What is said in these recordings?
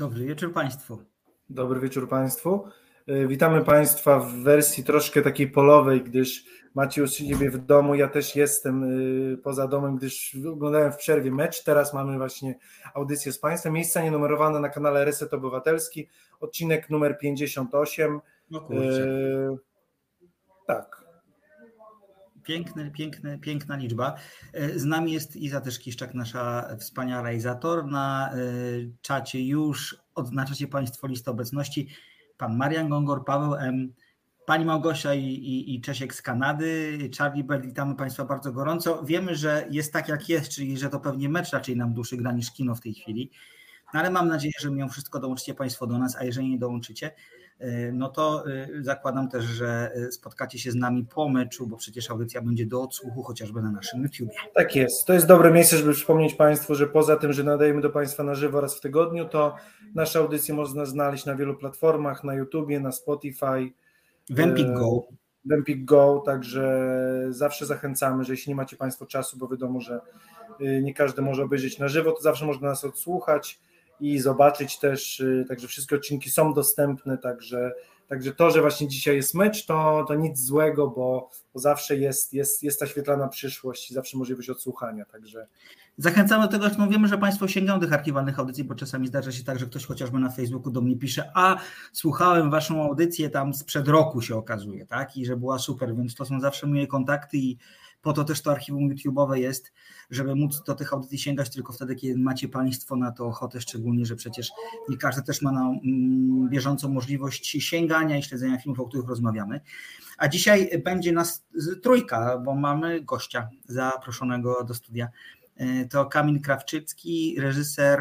Dobry wieczór Państwu. Dobry wieczór Państwu. E, witamy Państwa w wersji troszkę takiej polowej, gdyż macie już siebie w domu. Ja też jestem e, poza domem, gdyż oglądałem w przerwie mecz. Teraz mamy właśnie audycję z Państwem. Miejsca nienumerowane na kanale Reset Obywatelski. Odcinek numer 58. No kurczę. E, tak. Piękny, piękny, piękna liczba. E, z nami jest Iza też Kiszczak, nasza wspaniała realizator. Na czacie już odznaczacie Państwo listę obecności pan Marian Gongor, Paweł M., pani Małgosia i, i, i Czesiek z Kanady, Charlie Bell, witamy Państwa bardzo gorąco. Wiemy, że jest tak jak jest, czyli że to pewnie mecz raczej nam duszy gra niż kino w tej chwili, no ale mam nadzieję, że mimo wszystko dołączycie Państwo do nas, a jeżeli nie dołączycie, no to y, zakładam też, że y, spotkacie się z nami po meczu, bo przecież audycja będzie do odsłuchu chociażby na naszym YouTubie. Tak jest. To jest dobre miejsce, żeby przypomnieć Państwu, że poza tym, że nadajemy do Państwa na żywo raz w tygodniu, to nasze audycje można znaleźć na wielu platformach, na YouTubie, na Spotify. W Empik Go. W Empik Go, także zawsze zachęcamy, że jeśli nie macie Państwo czasu, bo wiadomo, że nie każdy może obejrzeć na żywo, to zawsze można nas odsłuchać i zobaczyć też, y, także wszystkie odcinki są dostępne, także, także to, że właśnie dzisiaj jest mecz, to, to nic złego, bo, bo zawsze jest, jest, jest ta świetlana przyszłość i zawsze możliwość odsłuchania, także... Zachęcamy do tego, że wiemy, że Państwo sięgają tych archiwalnych audycji, bo czasami zdarza się tak, że ktoś chociażby na Facebooku do mnie pisze, a słuchałem Waszą audycję tam sprzed roku się okazuje, tak, i że była super, więc to są zawsze moje kontakty i po to też to archiwum YouTube'owe jest, żeby móc do tych audycji sięgać tylko wtedy, kiedy macie Państwo na to ochotę, szczególnie, że przecież nie każdy też ma na mm, bieżącą możliwość sięgania i śledzenia filmów, o których rozmawiamy. A dzisiaj będzie nas trójka, bo mamy gościa zaproszonego do studia. E, to Kamil Krawczycki, reżyser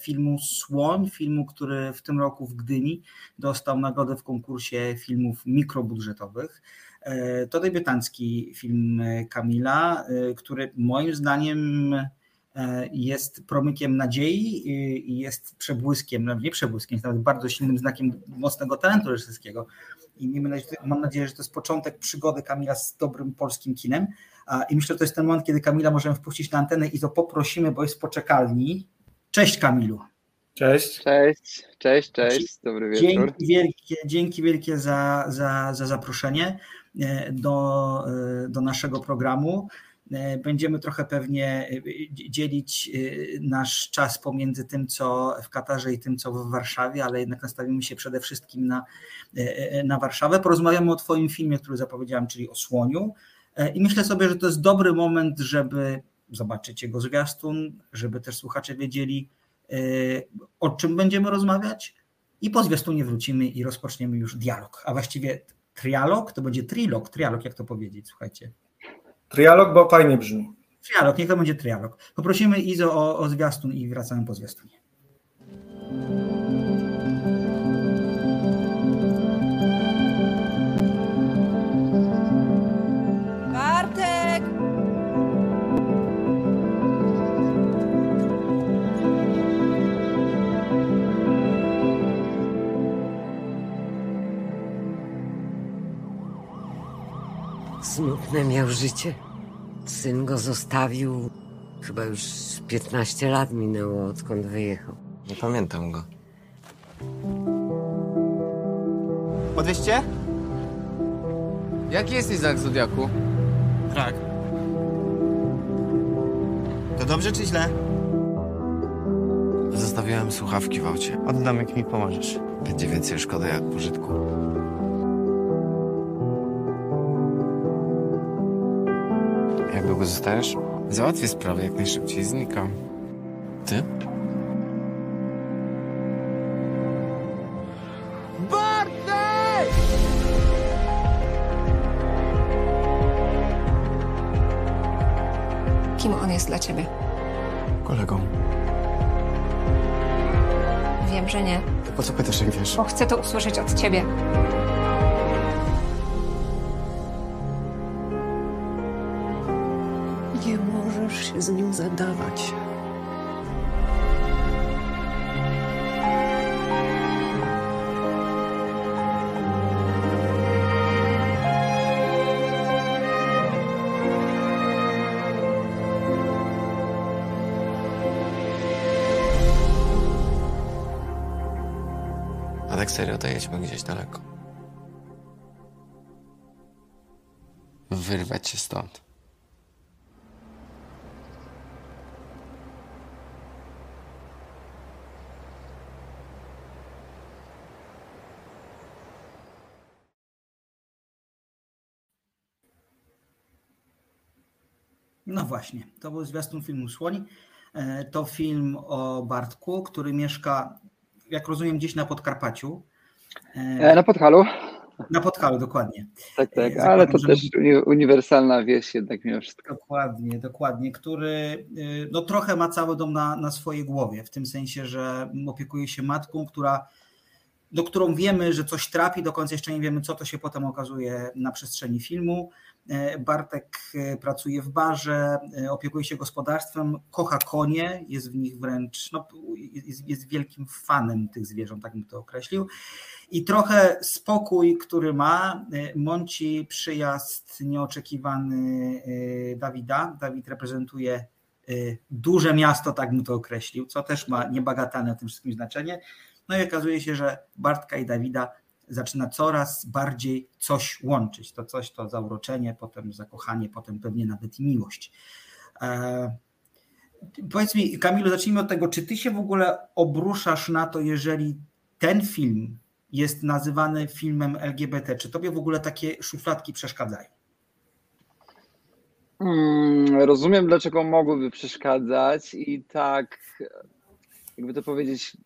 filmu Słoń, filmu, który w tym roku w Gdyni dostał nagrodę w konkursie filmów mikrobudżetowych. E, to debiutancki film Kamila, e, który moim zdaniem e, jest promykiem nadziei i jest przebłyskiem, no nie przebłyskiem, jest nawet bardzo silnym znakiem mocnego talentu reżyserskiego. I mam nadzieję, że to jest początek przygody Kamila z dobrym polskim kinem. I myślę, że to jest ten moment, kiedy Kamila możemy wpuścić na antenę i to poprosimy, bo jest poczekalni. Cześć Kamilu. Cześć. Cześć, cześć, cześć, dobry wieczór. Dzięki wielkie, dzięki wielkie za, za, za zaproszenie. E, do, e, do naszego programu. E, będziemy trochę pewnie dzielić nasz czas pomiędzy tym, co w Katarze i tym, co w Warszawie, ale jednak nastawimy się przede wszystkim na, na Warszawę. Porozmawiamy o Twoim filmie, który zapowiedziałem, czyli o słoniu. I myślę sobie, że to jest dobry moment, żeby zobaczyć jego zwiastun, żeby też słuchacze wiedzieli, o czym będziemy rozmawiać. I po zwiastunie wrócimy i rozpoczniemy już dialog, a właściwie trialog, to będzie trilog, trialog, jak to powiedzieć, słuchajcie. Trialog, bo fajnie brzmi. Trialog, niech to będzie trialog. Poprosimy Izo o, o zwiastun i wracamy po zwiastunie. Smutne miał życie. Syn go zostawił. Chyba już 15 lat minęło, odkąd wyjechał. Nie pamiętam go. Podwieźcie? Jaki jesteś znak Zodiaku? Tak. To dobrze czy źle? Zostawiłem słuchawki w aucie. Oddam, jak mi pomożesz. Będzie więcej szkody jak pożytku. Długo zostajesz? Załatwię sprawę jak najszybciej, znikam. Ty? Bartek! Kim on jest dla ciebie? Kolegą. Wiem, że nie, To po co pytasz, jak wiesz? bo chcę to usłyszeć od ciebie. Serio, to gdzieś daleko. Wyrwać się stąd. No właśnie, to był zwiastun filmu Słoń. E, to film o Bartku, który mieszka, jak rozumiem, gdzieś na Podkarpaciu. E, Na Podhalu. Na Podhalu, dokładnie. Tak, tak, E, ale zakładam, to że też uni- uniwersalna wieś jednak mimo wszystko. Dokładnie, dokładnie, który y, no, trochę ma cały dom na, na swojej głowie, w tym sensie, że opiekuje się matką, która, do którą wiemy, że coś trapi, do końca jeszcze nie wiemy, co to się potem okazuje na przestrzeni filmu. E, Bartek e, pracuje w barze, e, opiekuje się gospodarstwem, kocha konie, jest w nich wręcz, no, jest, jest wielkim fanem tych zwierząt, tak bym to określił. I trochę spokój, który ma, mąci przyjazd nieoczekiwany Dawida. Dawid reprezentuje duże miasto, tak bym to określił, co też ma niebagatelne w tym wszystkim znaczenie. No i okazuje się, że Bartka i Dawida zaczyna coraz bardziej coś łączyć. To coś to zauroczenie, potem zakochanie, potem pewnie nawet i miłość. E, Powiedz mi, Kamilu, zacznijmy od tego, czy ty się w ogóle obruszasz na to, jeżeli ten film jest nazywany filmem LGBT? Czy tobie w ogóle takie szufladki przeszkadzają? Hmm, rozumiem, dlaczego mogłyby przeszkadzać i tak, jakby to powiedzieć,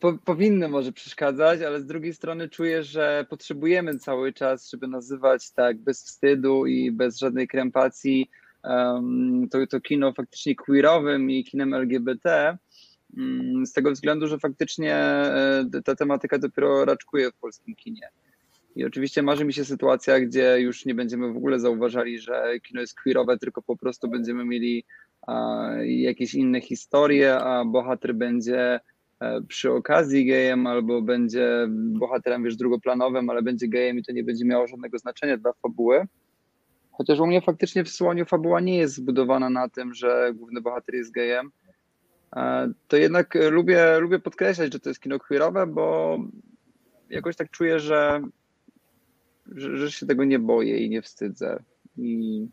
po, powinny może przeszkadzać, ale z drugiej strony czuję, że potrzebujemy cały czas, żeby nazywać tak bez wstydu i bez żadnej krępacji um, to, to kino faktycznie queerowym i kinem LGBT. mm, Z tego względu, że faktycznie e, ta tematyka dopiero raczkuje w polskim kinie. I oczywiście marzy mi się sytuacja, gdzie już nie będziemy w ogóle zauważali, że kino jest queerowe, tylko po prostu będziemy mieli a, jakieś inne historie, a bohater będzie przy okazji gejem albo będzie bohaterem, wiesz, drugoplanowym, ale będzie gejem i to nie będzie miało żadnego znaczenia dla fabuły. Chociaż u mnie faktycznie w Słoniu fabuła nie jest zbudowana na tym, że główny bohater jest gejem, e, to jednak lubię, lubię podkreślać, że to jest kino queerowe, bo jakoś tak czuję, że że, że się tego nie boję i nie wstydzę. I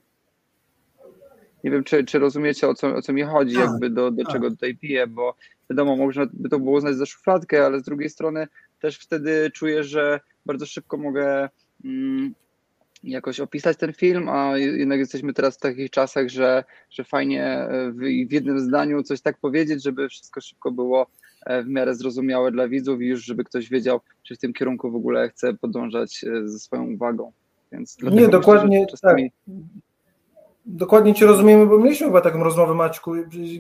nie wiem, czy, czy rozumiecie, o co, o co mi chodzi, Tak, jakby do, do tak. czego tutaj piję, bo wiadomo, można by to było uznać za szufladkę, ale z drugiej strony też wtedy czuję, że bardzo szybko mogę mm, jakoś opisać ten film, a jednak jesteśmy teraz w takich czasach, że, że fajnie e, w, w jednym zdaniu coś tak powiedzieć, żeby wszystko szybko było e, w miarę zrozumiałe dla widzów i już żeby ktoś wiedział, czy w tym kierunku w ogóle chce podążać e, ze swoją uwagą. Więc Nie, myślę, dokładnie że czasami... Dokładnie Cię rozumiemy, bo mieliśmy chyba taką rozmowę, Maćku,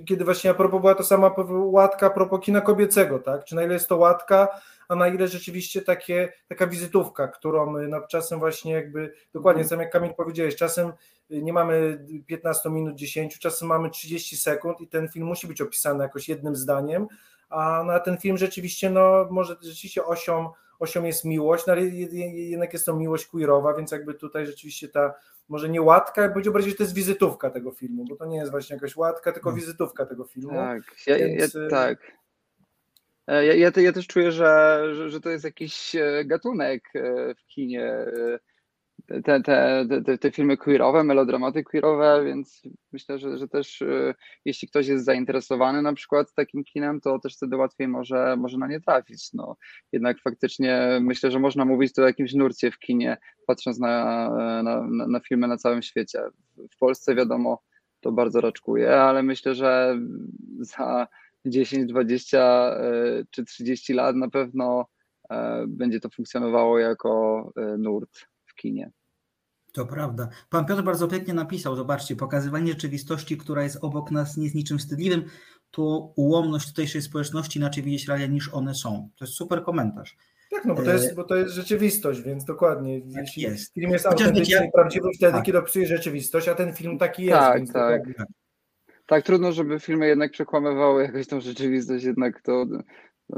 kiedy właśnie a propos była to sama łatka a propos kina kobiecego, tak? Czy na ile jest to łatka, a na ile rzeczywiście takie, taka wizytówka, którą no, czasem właśnie jakby, dokładnie, sam jak Kamil powiedziałeś, czasem nie mamy 15 minut, 10, czasem mamy 30 sekund i ten film musi być opisany jakoś jednym zdaniem, a na ten film rzeczywiście, no może rzeczywiście osią, osią jest miłość, no ale jednak jest to miłość queerowa, więc jakby tutaj rzeczywiście ta może nie łatka, jak powiedział bardziej, że to jest wizytówka tego filmu, bo to nie jest właśnie jakaś łatka, tylko wizytówka tego filmu. Tak, ja, Więc, ja, y- tak. E, Ja, ja, ja też czuję, że, że, że to jest jakiś e, gatunek e, w kinie. Te, te, te, te filmy queerowe, melodramaty queerowe, więc myślę, że, że też e, jeśli ktoś jest zainteresowany na przykład takim kinem, to też wtedy łatwiej może, może na nie trafić. No, jednak faktycznie myślę, że można mówić tu o jakimś nurcie w kinie, patrząc na, na, na filmy na całym świecie. W Polsce wiadomo, to bardzo raczkuje, ale myślę, że za 10, 20 e, czy 30 lat na pewno e, będzie to funkcjonowało jako nurt kinie. To prawda. Pan Piotr bardzo pięknie napisał, zobaczcie, pokazywanie rzeczywistości, która jest obok nas, nie jest niczym wstydliwym, to ułomność tutejszej społeczności inaczej widzieć realia niż one są. To jest super komentarz. Tak, no bo to, jest, bo to jest rzeczywistość, więc dokładnie. Tak Jeśli jest. Film jest Chociaż autentyczny i prawdziwy wtedy, Tak. kiedy opisuje rzeczywistość, a ten film taki jest. Tak, więc tak. dokładnie. Tak, trudno, żeby filmy jednak przekłamywały jakoś tą rzeczywistość, jednak to,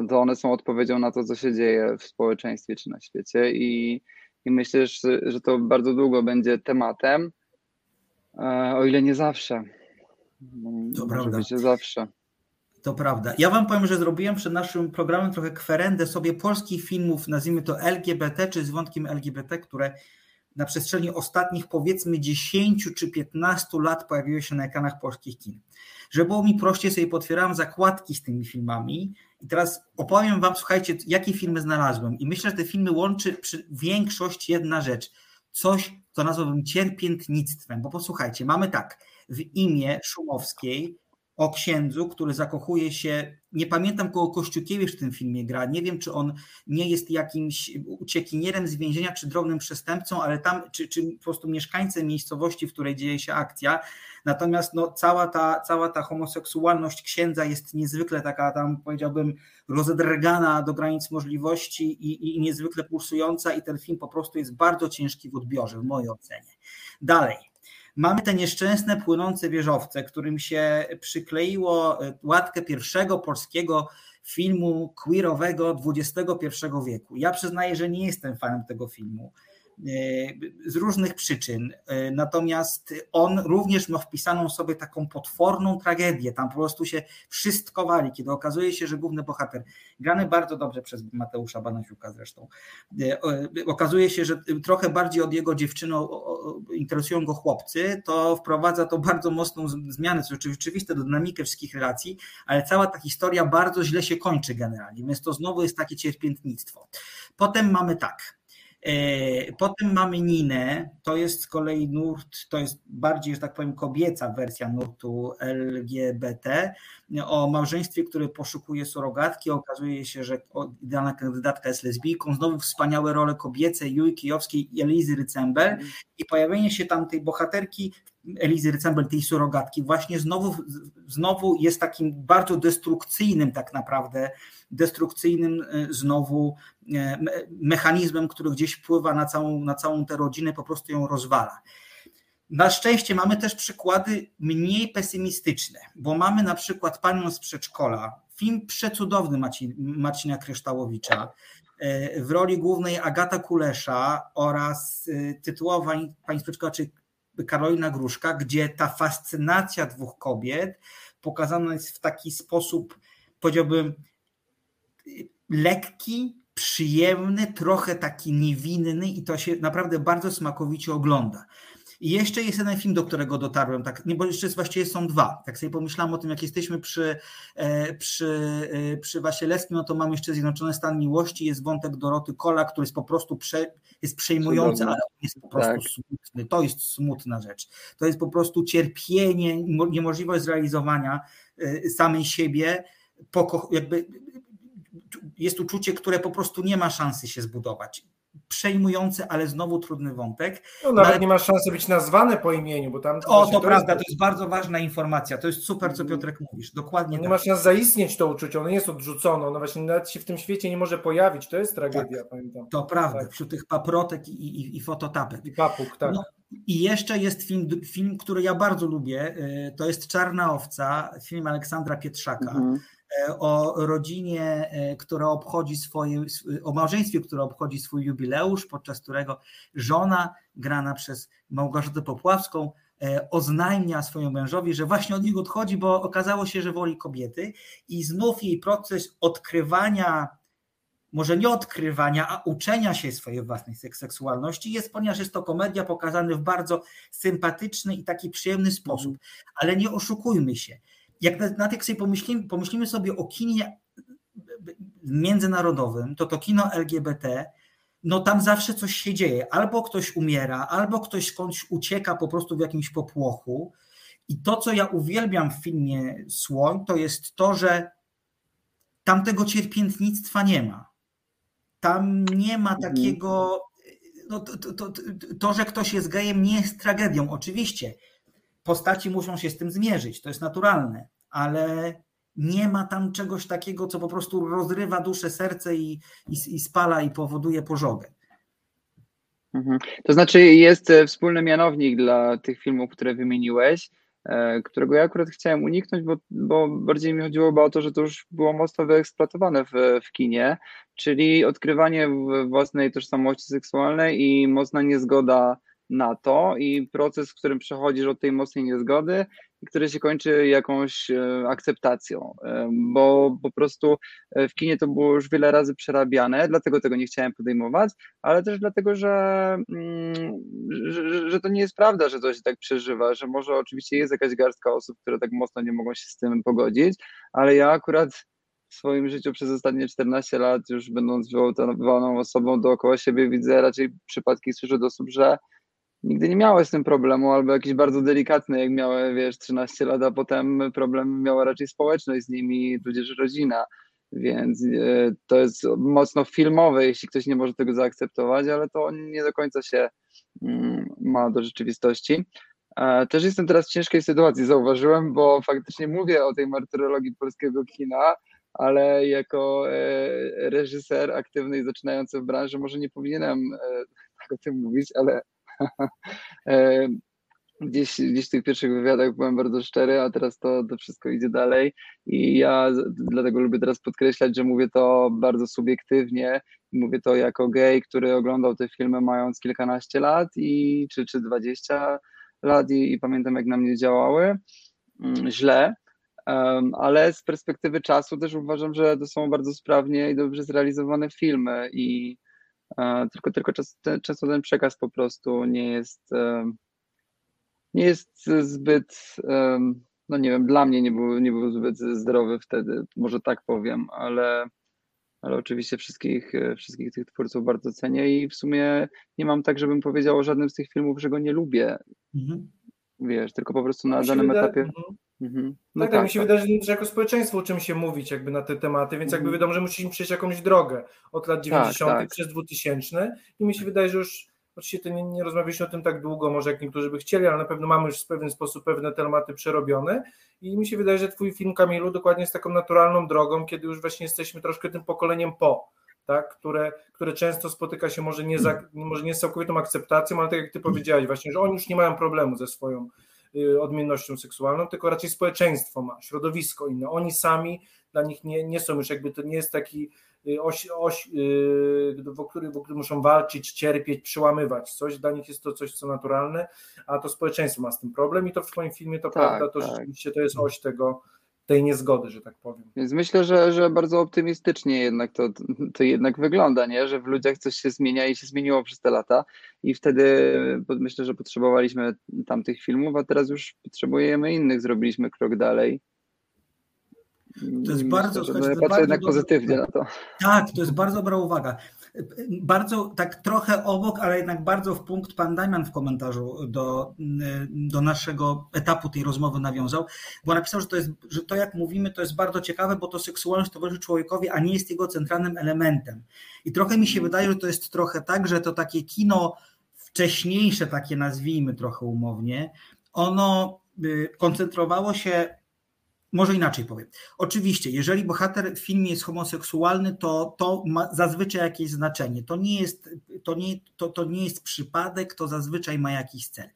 to one są odpowiedzią na to, co się dzieje w społeczeństwie czy na świecie i, i myślę, że, to bardzo długo będzie tematem, e, o ile nie zawsze. To Może prawda. być, zawsze. To prawda. Ja wam powiem, że zrobiłem przed naszym programem trochę kwerendę sobie polskich filmów, nazwijmy to LGBT, czy z wątkiem LGBT, które na przestrzeni ostatnich powiedzmy 10 czy 15 lat pojawiły się na ekranach polskich kin. Żeby było mi prościej, sobie potwierałem zakładki z tymi filmami i teraz opowiem wam, słuchajcie, jakie filmy znalazłem. I myślę, że te filmy łączy przy większość jedna rzecz. Coś, co nazwałbym cierpiętnictwem. Bo posłuchajcie, mamy tak, w imię Szumowskiej o księdzu, który zakochuje się, nie pamiętam kogo Kościukiewicz w tym filmie gra, nie wiem czy on nie jest jakimś uciekinierem z więzienia, czy drobnym przestępcą, ale tam, czy, czy po prostu mieszkańcem miejscowości, w której dzieje się akcja, natomiast no, cała, ta, cała ta homoseksualność księdza jest niezwykle taka tam powiedziałbym rozedrgana do granic możliwości i, i niezwykle pulsująca i ten film po prostu jest bardzo ciężki w odbiorze, w mojej ocenie. Dalej, Mamy te nieszczęsne płynące wieżowce, którym się przykleiło e, łatkę pierwszego polskiego filmu queerowego XXI wieku. Ja przyznaję, że nie jestem fanem tego filmu z różnych przyczyn. Natomiast on również ma wpisaną sobie taką potworną tragedię. Tam po prostu się wszystko wali, kiedy okazuje się, że główny bohater, grany bardzo dobrze przez Mateusza Banasiuka zresztą, okazuje się, że trochę bardziej od jego dziewczyny interesują go chłopcy, to wprowadza to bardzo mocną zmianę, co do dynamikę wszystkich relacji, ale cała ta historia bardzo źle się kończy generalnie, więc to znowu jest takie cierpiętnictwo. Potem mamy tak, E, potem mamy Ninę, to jest z kolei nurt, to jest bardziej, że tak powiem, kobieca wersja nurtu LGBT, o małżeństwie, które poszukuje surogatki. Okazuje się, że idealna kandydatka jest lesbijką. Znowu wspaniałe role kobiece Juj Kijowskiej i Elizy Rycembel i pojawienie się tam tej bohaterki Elizy Rycembel, tej surogatki, właśnie znowu, znowu jest takim bardzo destrukcyjnym tak naprawdę, destrukcyjnym e, znowu e, mechanizmem, który gdzieś wpływa na całą, na całą tę rodzinę, po prostu ją rozwala. Na szczęście mamy też przykłady mniej pesymistyczne, bo mamy na przykład Panią z przedszkola, film przecudowny Marcin, Marcina Kryształowicza, e, w roli głównej Agata Kulesza oraz tytułowa Pani z przedszkola, Karolina Gruszka, gdzie ta fascynacja dwóch kobiet pokazana jest w taki sposób, powiedziałbym, lekki, przyjemny, trochę taki niewinny i to się naprawdę bardzo smakowicie ogląda. I jeszcze jest jeden film, do którego dotarłem, tak, nie, bo jeszcze właściwie są dwa. Tak sobie pomyślałem o tym, jak jesteśmy przy, e, przy, e, przy Wasielewskim, no to mam jeszcze Zjednoczony Stan Miłości, jest wątek Doroty Kola, który jest po prostu prze, jest przejmujący, ale jest po prostu tak. smutny. To jest smutna rzecz. To jest po prostu cierpienie, niemożliwość zrealizowania e, samej siebie, jakby jest uczucie, które po prostu nie ma szansy się zbudować przejmujący, ale znowu trudny wątek. No, nawet ale... nie ma szansy być nazwany po imieniu, bo tam... O, to, to prawda, jest... to jest bardzo ważna informacja, to jest super, co Piotrek mówisz, dokładnie Nie tak. ma szans zaistnieć to uczucie, ono nie jest odrzucone, ono właśnie nawet się w tym świecie nie może pojawić, to jest tragedia, tak, pamiętam. To prawda, tak. wśród tych paprotek i, i, i fototapek. I papuk, tak. No, I jeszcze jest film, film, który ja bardzo lubię, y, to jest Czarna Owca, film Aleksandra Pietrzaka, mhm o rodzinie, e, która obchodzi swoje, o małżeństwie, które obchodzi swój jubileusz, podczas którego żona, grana przez Małgorzatę Popławską, e, oznajmia swojemu mężowi, że właśnie od niego odchodzi, bo okazało się, że woli kobiety. I znów jej proces odkrywania, może nie odkrywania, a uczenia się swojej własnej seksualności jest, ponieważ jest to komedia pokazana w bardzo sympatyczny i taki przyjemny sposób, ale nie oszukujmy się jak na, na sobie pomyślimy, pomyślimy sobie o kinie międzynarodowym, to to kino LGBT, no tam zawsze coś się dzieje. Albo ktoś umiera, albo ktoś skądś ucieka po prostu w jakimś popłochu. I to, co ja uwielbiam w filmie Słoń, to jest to, że tam tego cierpiętnictwa nie ma. Tam nie ma mhm. takiego. No, to, to, to, to, że ktoś jest gejem, nie jest tragedią. Oczywiście postaci muszą się z tym zmierzyć, to jest naturalne, ale nie ma tam czegoś takiego, co po prostu rozrywa duszę, serce i, i, i spala i powoduje pożogę. Mhm. To znaczy jest e, wspólny mianownik dla tych filmów, które wymieniłeś, e, którego ja akurat chciałem uniknąć, bo, bo bardziej mi chodziło o to, że to już było mocno wyeksploatowane w, w kinie, czyli odkrywanie własnej tożsamości seksualnej i mocna niezgoda na to i proces, w którym przechodzisz od tej mocnej niezgody które się kończy jakąś e, akceptacją, e, bo po prostu e, w kinie to było już wiele razy przerabiane, dlatego tego nie chciałem podejmować, ale też dlatego, że, mm, że, że to nie jest prawda, że to się tak przeżywa, że może oczywiście jest jakaś garstka osób, które tak mocno nie mogą się z tym pogodzić, ale ja akurat w swoim życiu przez ostatnie 14 lat, już będąc wyautonowaną osobą dookoła siebie, widzę raczej przypadki, słyszę od osób, że nigdy nie miały z tym problemu, albo jakiś bardzo delikatny, jak miały, wiesz, 13 lat, a potem problem miała raczej społeczność z nimi, tudzież rodzina. Więc e, to jest mocno filmowe, jeśli ktoś nie może tego zaakceptować, ale to nie do końca się mm, ma do rzeczywistości. E, też jestem teraz w ciężkiej sytuacji, zauważyłem, bo faktycznie mówię o tej martyrologii polskiego kina, ale jako e, reżyser aktywny i zaczynający w branży może nie powinienem tak o tym mówić, ale E, gdzieś, gdzieś w tych pierwszych wywiadach byłem bardzo szczery, a teraz to, to wszystko idzie dalej. I ja dlatego lubię teraz podkreślać, że mówię to bardzo subiektywnie, mówię to jako gej, który oglądał te filmy mając kilkanaście lat i czy, czy 20 lat i, i pamiętam jak na mnie działały. Mm, źle, um, ale z perspektywy czasu też uważam, że to są bardzo sprawnie i dobrze zrealizowane filmy i tylko, tylko czas, często ten przekaz po prostu nie jest, nie jest zbyt, no nie wiem, dla mnie nie był, nie był zbyt zdrowy wtedy, może tak powiem, ale, ale oczywiście wszystkich, wszystkich tych twórców bardzo cenię i w sumie nie mam tak, żebym powiedział o żadnym z tych filmów, że go nie lubię. Mhm. Wiesz, tylko po prostu na danym etapie. Mhm. Mhm. No tak, tak, mi się tak. wydaje, że jako społeczeństwo uczymy się mówić jakby na te tematy, więc jakby mhm. wiadomo, że musimy przejść jakąś drogę od lat 90. Tak, tak. przez 2000 i mi się wydaje, że już oczywiście nie, nie rozmawialiśmy o tym tak długo, może jak niektórzy by chcieli, ale na pewno mamy już w pewien sposób pewne tematy przerobione i mi się wydaje, że twój film Kamilu dokładnie jest taką naturalną drogą, kiedy już właśnie jesteśmy troszkę tym pokoleniem po, tak, które, które często spotyka się może nie, za, może nie z całkowitą akceptacją, ale tak jak ty powiedziałeś właśnie, że oni już nie mają problemu ze swoją odmiennością seksualną, tylko raczej społeczeństwo ma, środowisko inne. Oni sami dla nich nie, nie są już jakby to nie jest taki y, oś, oś y, w którym, w którym muszą walczyć, cierpieć, przełamywać coś. Dla nich jest to coś, co naturalne, a to społeczeństwo ma z tym problem i to w Twoim filmie to tak, prawda, to tak. rzeczywiście to jest oś tego, tej niezgody, że tak powiem. Więc myślę, że, że bardzo optymistycznie jednak to, to jednak wygląda, nie? że w ludziach coś się zmienia i się zmieniło przez te lata i wtedy myślę, że potrzebowaliśmy tamtych filmów, a teraz już potrzebujemy innych, zrobiliśmy krok dalej. To jest bardzo, myślę, że, ja patrzę jednak pozytywnie na to. Tak, to jest bardzo dobra uwaga bardzo tak trochę obok, ale jednak bardzo w punkt pan Damian w komentarzu do, do naszego etapu tej rozmowy nawiązał, bo napisał, że to, jest, że to jak mówimy to jest bardzo ciekawe, bo to seksualność towarzyszy człowiekowi, a nie jest jego centralnym elementem. I trochę mi się wydaje, że to jest trochę tak, że to takie kino wcześniejsze, takie nazwijmy trochę umownie, ono y, koncentrowało się może inaczej powiem. Oczywiście, jeżeli bohater w filmie jest homoseksualny, to to ma zazwyczaj jakieś znaczenie. To nie jest, to nie, to, to nie jest przypadek, to zazwyczaj ma jakiś cel.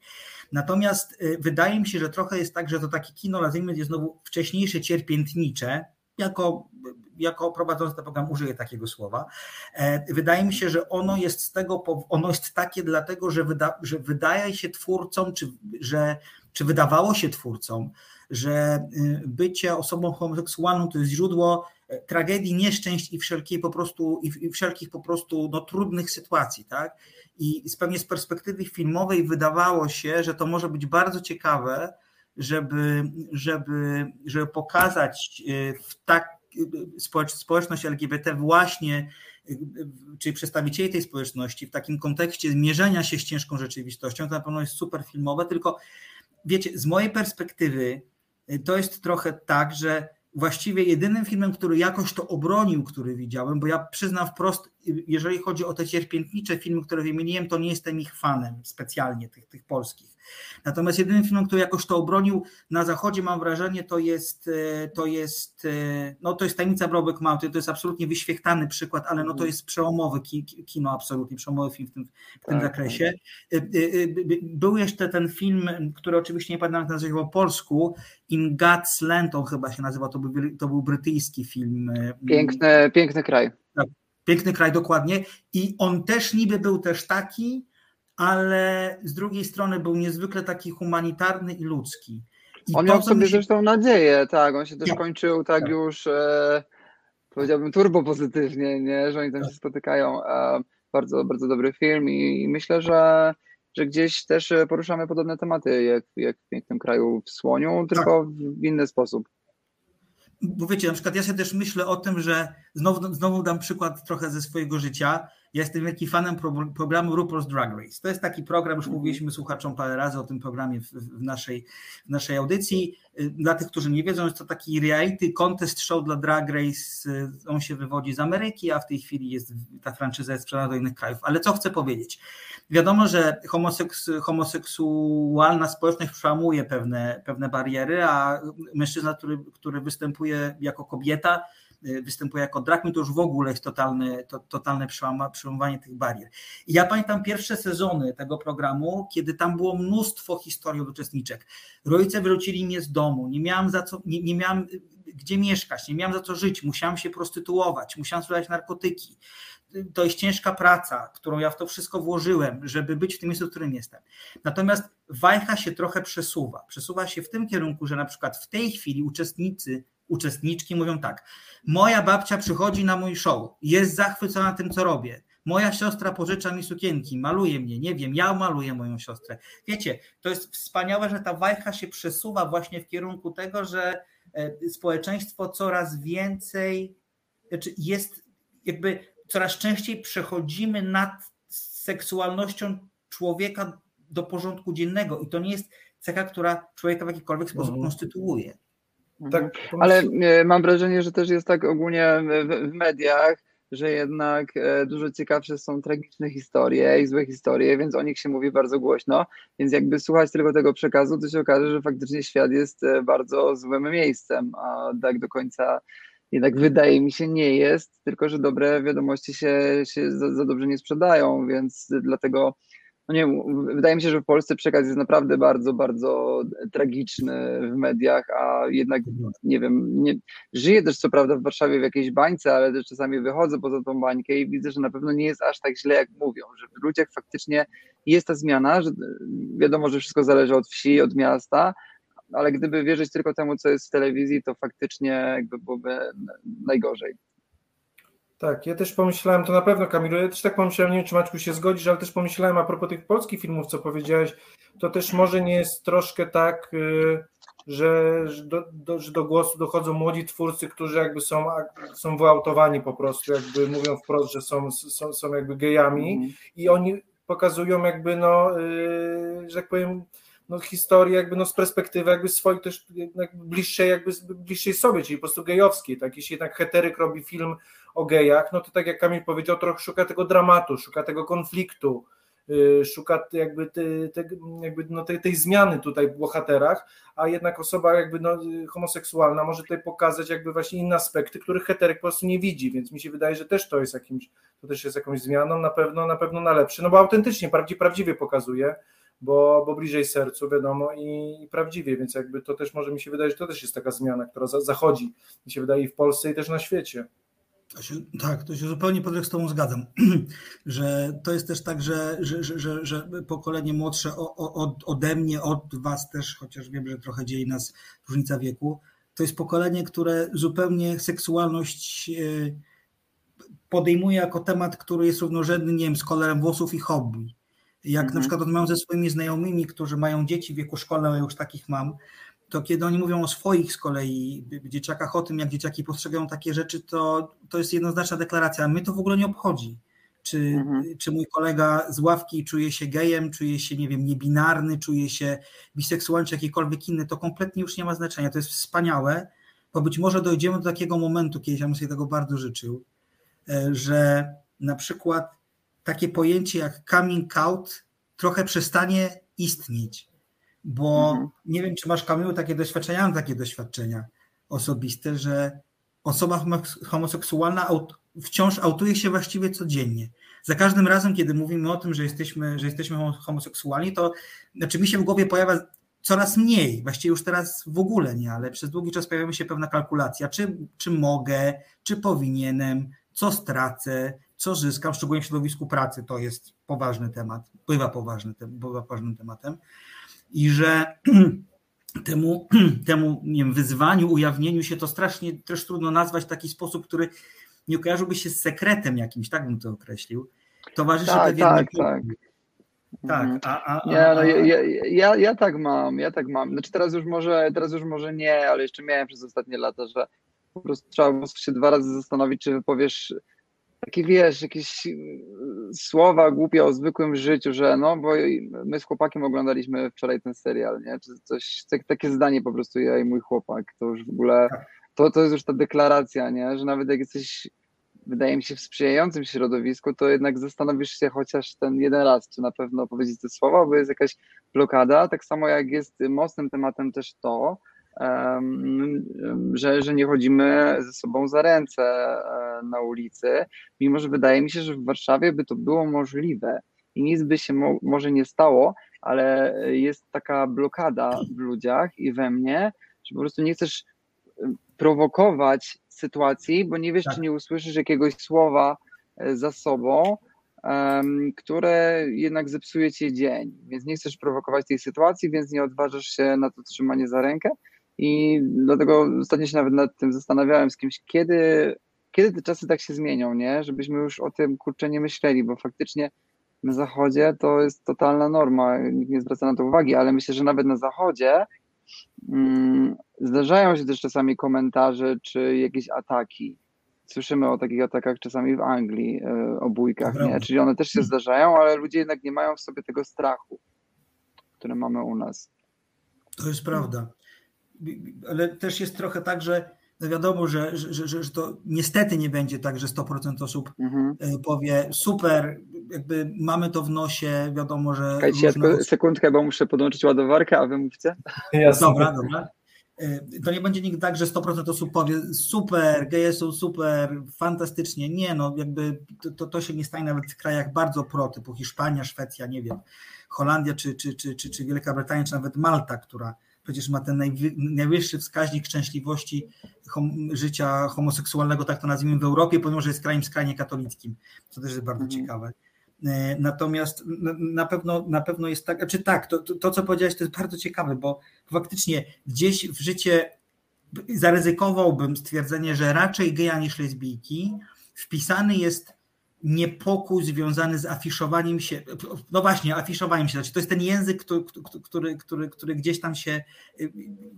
Natomiast y, wydaje mi się, że trochę jest tak, że to takie kino, nazwijmy je znowu wcześniejsze, cierpiętnicze, jako, jako prowadzący ten program użyję takiego słowa. E, wydaje mi się, że ono jest z tego, ono jest takie dlatego, że, wyda, że wydaje się twórcom, czy, że, czy wydawało się twórcom, że y, bycie osobą homoseksualną to jest źródło e, tragedii, nieszczęść i wszelkiej po prostu i wszelkich po prostu no, trudnych sytuacji, tak? I pewnie z perspektywy filmowej wydawało się, że to może być bardzo ciekawe, żeby, żeby, żeby pokazać y, w tak y, społeczność LGBT właśnie, czyli przedstawicieli tej społeczności w takim kontekście zmierzenia się z ciężką rzeczywistością, to na pewno jest super filmowe, tylko wiecie, z mojej perspektywy to jest trochę tak, że właściwie jedynym filmem, który jakoś to obronił, który widziałem, bo ja przyznam wprost, jeżeli chodzi o te cierpiętnicze filmy, które wymieniłem, to nie jestem ich fanem specjalnie, tych, tych polskich. Natomiast jedynym filmem, który jakoś to obronił na zachodzie, mam wrażenie, to jest, e, to jest, e, no to jest Tajemnica Brokeback Mountain, to jest absolutnie wyświechtany przykład, ale no to jest przełomowy kino, absolutnie przełomowy film w tym, w tym tak, zakresie. Tak. Był jeszcze ten film, który oczywiście nie pamiętam, nazywał po polsku, In God's Land, on chyba się nazywa, to był, to był brytyjski film. Piękny, piękny kraj. Tak, piękny kraj, dokładnie. I on też niby był też taki, ale z drugiej strony był niezwykle taki humanitarny i ludzki. I On to, miał sobie się- zresztą nadzieję, tak, on się też Tak, kończył tak tak. już, e, powiedziałbym, turbo pozytywnie, nie, że oni tam Tak. się spotykają. E, bardzo, bardzo dobry film i, i myślę, że, że gdzieś też e, poruszamy podobne tematy, jak, jak w Pięknym Kraju w Słoniu, tylko w inny sposób. Bo wiecie, na przykład ja sobie też myślę o tym, że znowu, znowu dam przykład trochę ze swojego życia. Ja jestem wielkim fanem pro, programu RuPaul's Drag Race. To jest taki program, już mówiliśmy słuchaczom parę razy o tym programie w, w, naszej, w naszej audycji. Y, Dla tych, którzy nie wiedzą, jest to taki reality contest show dla Drag Race. Y, On się wywodzi z Ameryki, a w tej chwili jest ta franczyza jest sprzedana do innych krajów. Ale co chcę powiedzieć? Wiadomo, że homoseks, homoseksualna społeczność przełamuje pewne, pewne bariery, a mężczyzna, który, który występuje jako kobieta, występuje jako queen, to już w ogóle jest totalne, to, totalne przełama, przełamanie tych barier. I ja pamiętam pierwsze sezony tego programu, kiedy tam było mnóstwo historii od uczestniczek. Rodzice wyrzucili mnie z domu, nie miałam za co, nie, nie miałam y, gdzie mieszkać, nie miałam za co żyć, musiałam się prostytuować, musiałam sprzedawać narkotyki. To jest ciężka praca, którą ja w to wszystko włożyłem, żeby być w tym miejscu, w którym jestem. Natomiast wajcha się trochę przesuwa. Przesuwa się w tym kierunku, że na przykład w tej chwili uczestnicy, uczestniczki mówią tak: Moja babcia przychodzi na mój show, jest zachwycona tym, co robię. Moja siostra pożycza mi sukienki, maluje mnie, nie wiem, ja maluję moją siostrę. Wiecie, to jest wspaniałe, że ta wajcha się przesuwa właśnie w kierunku tego, że e, społeczeństwo coraz więcej znaczy jest jakby coraz częściej przechodzimy nad seksualnością człowieka do porządku dziennego i to nie jest cecha, która człowieka w jakikolwiek sposób Mhm. konstytuuje. Tak, Ale e, mam wrażenie, że też jest tak ogólnie w, w mediach, że jednak e, dużo ciekawsze są tragiczne historie i złe historie, więc o nich się mówi bardzo głośno. Więc jakby słuchać tylko tego przekazu, to się okaże, że faktycznie świat jest e, bardzo złym miejscem, a tak do końca jednak wydaje mi się nie jest, tylko że dobre wiadomości się, się za, za dobrze nie sprzedają, więc dlatego no nie wydaje mi się, że w Polsce przekaz jest naprawdę bardzo, bardzo tragiczny w mediach, a jednak nie wiem, nie, żyję też co prawda w Warszawie w jakiejś bańce, ale też czasami wychodzę poza tą bańkę i widzę, że na pewno nie jest aż tak źle, jak mówią, że w ludziach faktycznie jest ta zmiana, że wiadomo, że wszystko zależy od wsi, od miasta, ale gdyby wierzyć tylko temu, co jest w telewizji, to faktycznie jakby byłoby najgorzej. Tak, ja też pomyślałem, to na pewno Kamilu, ja też tak pomyślałem, nie wiem czy Maćku się zgodzisz, ale też pomyślałem a propos tych polskich filmów, co powiedziałeś, to też może nie jest troszkę tak, y, że, do, do, że do głosu dochodzą młodzi twórcy, którzy jakby są, są wyautowani po prostu, jakby mówią wprost, że są, są, są jakby gejami Mhm. i oni pokazują jakby no, y, że tak powiem, no, historię jakby no, z perspektywy jakby swojej też bliższej jakby bliższej sobie, czyli po prostu gejowskiej, tak, jeśli jednak heteryk robi film o gejach, no to tak jak Kamil powiedział, trochę szuka tego dramatu, szuka tego konfliktu, yy, szuka jakby, te, te, jakby no tej, tej zmiany tutaj w bohaterach, a jednak osoba jakby no, homoseksualna może tutaj pokazać jakby właśnie inne aspekty, których heteryk po prostu nie widzi, więc mi się wydaje, że też to jest jakimś, to też jest jakąś zmianą, na pewno, na pewno na lepsze, no bo autentycznie, prawdziwie, prawdziwie pokazuje, bo, bo bliżej sercu, wiadomo, i, i prawdziwie, więc jakby to też może mi się wydaje, że to też jest taka zmiana, która za, zachodzi, mi się wydaje i w Polsce i też na świecie. To się, tak, to się zupełnie pod z Tobą zgadzam, że to jest też tak, że, że, że, że, pokolenie młodsze od, ode mnie, od Was też, chociaż wiem, że trochę dzieli nas różnica wieku, to jest pokolenie, które zupełnie seksualność e, podejmuje jako temat, który jest równorzędny, nie wiem, z kolorem włosów i hobby. Jak Mhm. na przykład rozmawiam ze swoimi znajomymi, którzy mają dzieci w wieku szkolnym, ja już takich mam, to kiedy oni mówią o swoich z kolei dzieciakach, o tym, jak dzieciaki postrzegają takie rzeczy, to, to jest jednoznaczna deklaracja. Mnie to w ogóle nie obchodzi. Czy, Mhm. czy mój kolega z ławki czuje się gejem, czuje się, nie wiem, niebinarny, czuje się biseksualny, czy jakikolwiek inny, to kompletnie już nie ma znaczenia. To jest wspaniałe, bo być może dojdziemy do takiego momentu, kiedyś ja bym sobie tego bardzo życzył, e, że na przykład takie pojęcie jak coming out trochę przestanie istnieć bo Mhm. nie wiem, czy masz Kamilu takie doświadczenia, mam takie doświadczenia osobiste, że osoba homo- homoseksualna wciąż autuje się właściwie codziennie. Za każdym razem, kiedy mówimy o tym, że jesteśmy, że jesteśmy homo- homoseksualni, to znaczy mi się w głowie pojawia coraz mniej, właściwie już teraz w ogóle nie, ale przez długi czas pojawia mi się pewna kalkulacja, czy, czy mogę, czy powinienem, co stracę, co zyskam, szczególnie w środowisku pracy, to jest poważny temat, bywa poważny, bywa poważnym tematem i że temu, temu nie wiem, wyzwaniu, ujawnieniu się, to strasznie też trudno nazwać w taki sposób, który nie kojarzyłby się z sekretem jakimś, tak bym to określił. Towarzyszy Tak, pewien tak, tak. Tak, Mhm. a, a, a, Nie, no ja, ja, ja, ja tak mam, ja tak mam. Znaczy teraz już może, teraz już może nie, ale jeszcze miałem przez ostatnie lata, że po prostu trzeba prostu się dwa razy zastanowić, czy wypowiesz takie, wiesz, jakieś y, słowa głupie o zwykłym życiu, że no, bo my z chłopakiem oglądaliśmy wczoraj ten serial, nie? Czy coś, tak, takie zdanie po prostu ja i mój chłopak, to już w ogóle, to, to jest już ta deklaracja, nie? Że nawet jak jesteś wydaje mi się, w sprzyjającym środowisku, to jednak zastanowisz się chociaż ten jeden raz, czy na pewno powiedzieć te słowa, bo jest jakaś blokada. Tak samo jak jest mocnym tematem też to, że, że nie chodzimy ze sobą za ręce e, na ulicy, mimo że wydaje mi się, że w Warszawie by to było możliwe i nic by się mo- może nie stało, ale jest taka blokada w ludziach i we mnie, że po prostu nie chcesz prowokować sytuacji, bo nie wiesz, Tak. czy nie usłyszysz jakiegoś słowa e, za sobą, em, które jednak zepsuje ci dzień. Więc nie chcesz prowokować tej sytuacji, więc nie odważasz się na to trzymanie za rękę. I dlatego ostatnio się nawet nad tym zastanawiałem z kimś, kiedy, kiedy te czasy tak się zmienią, nie? Żebyśmy już o tym kurczę nie myśleli, bo faktycznie na zachodzie to jest totalna norma, nikt nie zwraca na to uwagi, ale myślę, że nawet na zachodzie Mm, Zdarzają się też czasami komentarze czy jakieś ataki. Słyszymy o takich atakach czasami w Anglii, e, o bójkach, nie? Czyli one też się zdarzają, ale ludzie jednak nie mają w sobie tego strachu, który mamy u nas. To jest prawda. Ale też jest trochę tak, że wiadomo, że, że, że, że to niestety nie będzie tak, że 100% osób Mhm. e, powie super, jakby mamy to w nosie, wiadomo, że. Czekajcie, ja tylko sekundkę, bo muszę podłączyć ładowarkę, a wy mówcie. Jasne. Dobra, dobra. E, To nie będzie nigdy tak, że 100% osób powie super, geje są super, fantastycznie. Nie, no jakby to, to, to się nie stanie nawet w krajach bardzo pro, typu Hiszpania, Szwecja, nie wiem, Holandia czy, czy, czy, czy, czy Wielka Brytania, czy nawet Malta, która przecież ma ten najwy, najwyższy wskaźnik szczęśliwości życia homoseksualnego, tak to nazwijmy, w Europie, pomimo że jest krajem skrajnie katolickim, co też jest bardzo Mhm. ciekawe. E, Natomiast na- na pewno, na pewno jest tak, czy tak, to, to, to co powiedziałeś, to jest bardzo ciekawe, bo faktycznie gdzieś w życie zaryzykowałbym stwierdzenie, że raczej geja niż lesbijki wpisany jest niepokój związany z afiszowaniem się, no właśnie, afiszowaniem się, znaczy to jest ten język, który, który, który, który gdzieś tam się,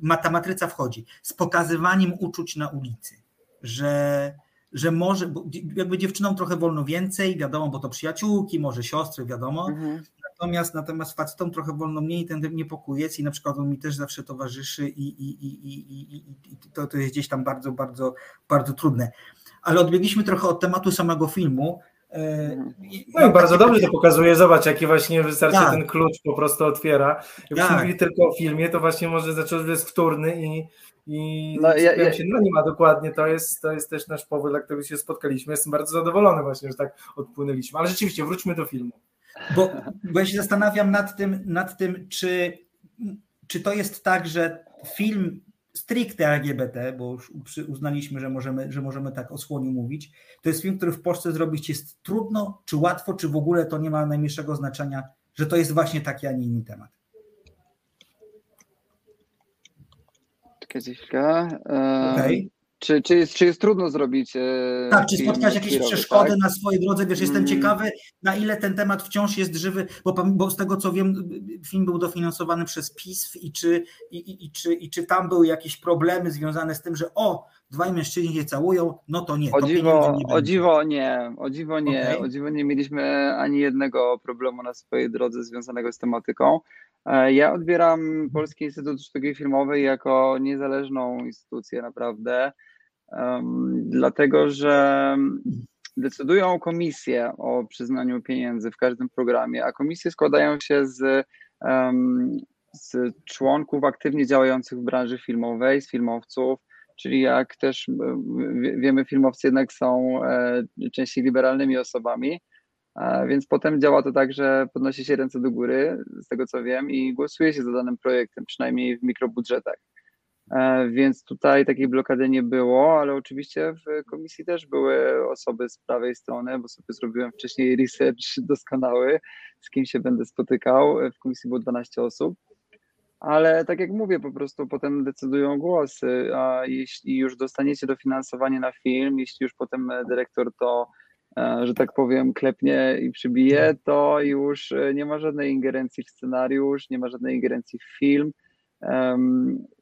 ma ta matryca wchodzi, z pokazywaniem uczuć na ulicy, że, że może, bo jakby dziewczynom trochę wolno więcej, wiadomo, bo to przyjaciółki, może siostry, wiadomo, Mhm. Natomiast natomiast facetom trochę wolno mniej ten niepokój jest i na przykład on mi też zawsze towarzyszy i, i, i, i, i, i to, to jest gdzieś tam bardzo, bardzo, bardzo trudne. Ale odbiegliśmy trochę od tematu samego filmu. E, No i bardzo dobrze to pokazuje. Zobacz, jaki właśnie wystarczy Tak. ten klucz po prostu otwiera. Jakbyśmy Tak. mówili tylko o filmie, to właśnie może zacząć, że jest wtórny i, i No, ja- ja- się na nim, a dokładnie to jest, to jest też nasz powód, dla którego się spotkaliśmy. Jestem bardzo zadowolony właśnie, że tak odpłynęliśmy. Ale rzeczywiście, wróćmy do filmu. Bo, bo ja się zastanawiam nad tym, nad tym czy, czy to jest tak, że film stricte LGBT, bo już uznaliśmy, że możemy, że możemy tak o słoniu mówić, to jest film, który w Polsce zrobić jest trudno, czy łatwo, czy w ogóle to nie ma najmniejszego znaczenia, że to jest właśnie taki, a nie inny temat. Czekajcie chwilkę. Okej. Czy, czy, jest, czy jest trudno zrobić. E, Tak, czy spotkałeś jakieś queerowy, przeszkody tak? na swojej drodze? Wiesz, jestem Mm. ciekawy, na ile ten temat wciąż jest żywy, bo, bo z tego co wiem, film był dofinansowany przez PISF i czy, i, i, i, czy, i czy tam były jakieś problemy związane z tym, że o, dwaj mężczyźni się całują, no to nie. O to dziwo, nie o dziwo nie, o dziwo nie, Okej. o dziwo nie mieliśmy ani jednego problemu na swojej drodze związanego z tematyką. E, Ja odbieram Polski Instytut Sztuki Filmowej jako niezależną instytucję naprawdę, em, dlatego że decydują komisje o przyznaniu pieniędzy w każdym programie, a komisje składają się z, em, z członków aktywnie działających w branży filmowej, z filmowców, czyli jak też wie- wiemy, filmowcy jednak są e, częściej liberalnymi osobami, więc potem działa to tak, że podnosi się ręce do góry, z tego co wiem, i głosuje się za danym projektem, przynajmniej w mikrobudżetach. E, Więc tutaj takiej blokady nie było, ale oczywiście w komisji też były osoby z prawej strony, bo sobie zrobiłem wcześniej research doskonały, z kim się będę spotykał. W komisji było 12 osób. Ale tak jak mówię, po prostu potem decydują głosy, a jeśli już dostaniecie dofinansowanie na film, jeśli już potem dyrektor to, e, że tak powiem, klepnie i przybije, to już nie ma żadnej ingerencji w scenariusz, nie ma żadnej ingerencji w film.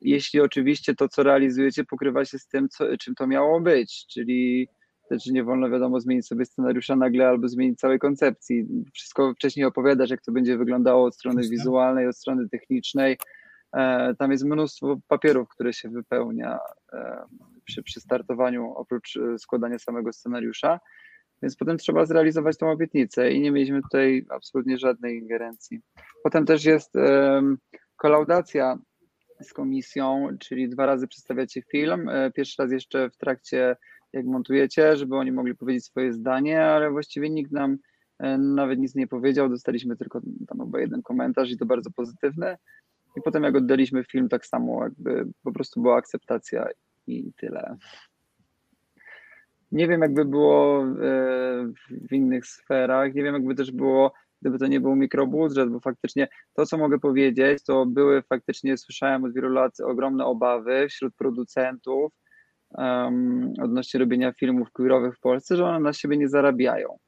Jeśli oczywiście to, co realizujecie, pokrywa się z tym, co, czym to miało być, czyli też nie wolno, wiadomo, zmienić sobie scenariusza nagle albo zmienić całej koncepcji. Wszystko wcześniej opowiadasz, jak to będzie wyglądało od strony wizualnej, od strony technicznej. E, tam jest mnóstwo papierów, które się wypełnia e, przy, przy startowaniu, oprócz e, składania samego scenariusza. Więc potem trzeba zrealizować tą obietnicę i nie mieliśmy tutaj absolutnie żadnej ingerencji. Potem też jest kolaudacja z komisją, czyli dwa razy przedstawiacie film. Pierwszy raz jeszcze w trakcie jak montujecie, żeby oni mogli powiedzieć swoje zdanie, ale właściwie nikt nam e, nawet nic nie powiedział. Dostaliśmy tylko tam chyba jeden komentarz i to bardzo pozytywny. I potem jak oddaliśmy film, tak samo jakby po prostu była akceptacja i tyle. Nie wiem, jakby było e, w innych sferach, nie wiem, jakby też było, gdyby to nie był mikrobudżet, bo faktycznie to, co mogę powiedzieć, to były faktycznie, słyszałem od wielu lat ogromne obawy wśród producentów, um, odnośnie robienia filmów queerowych w Polsce, że one na siebie nie zarabiają.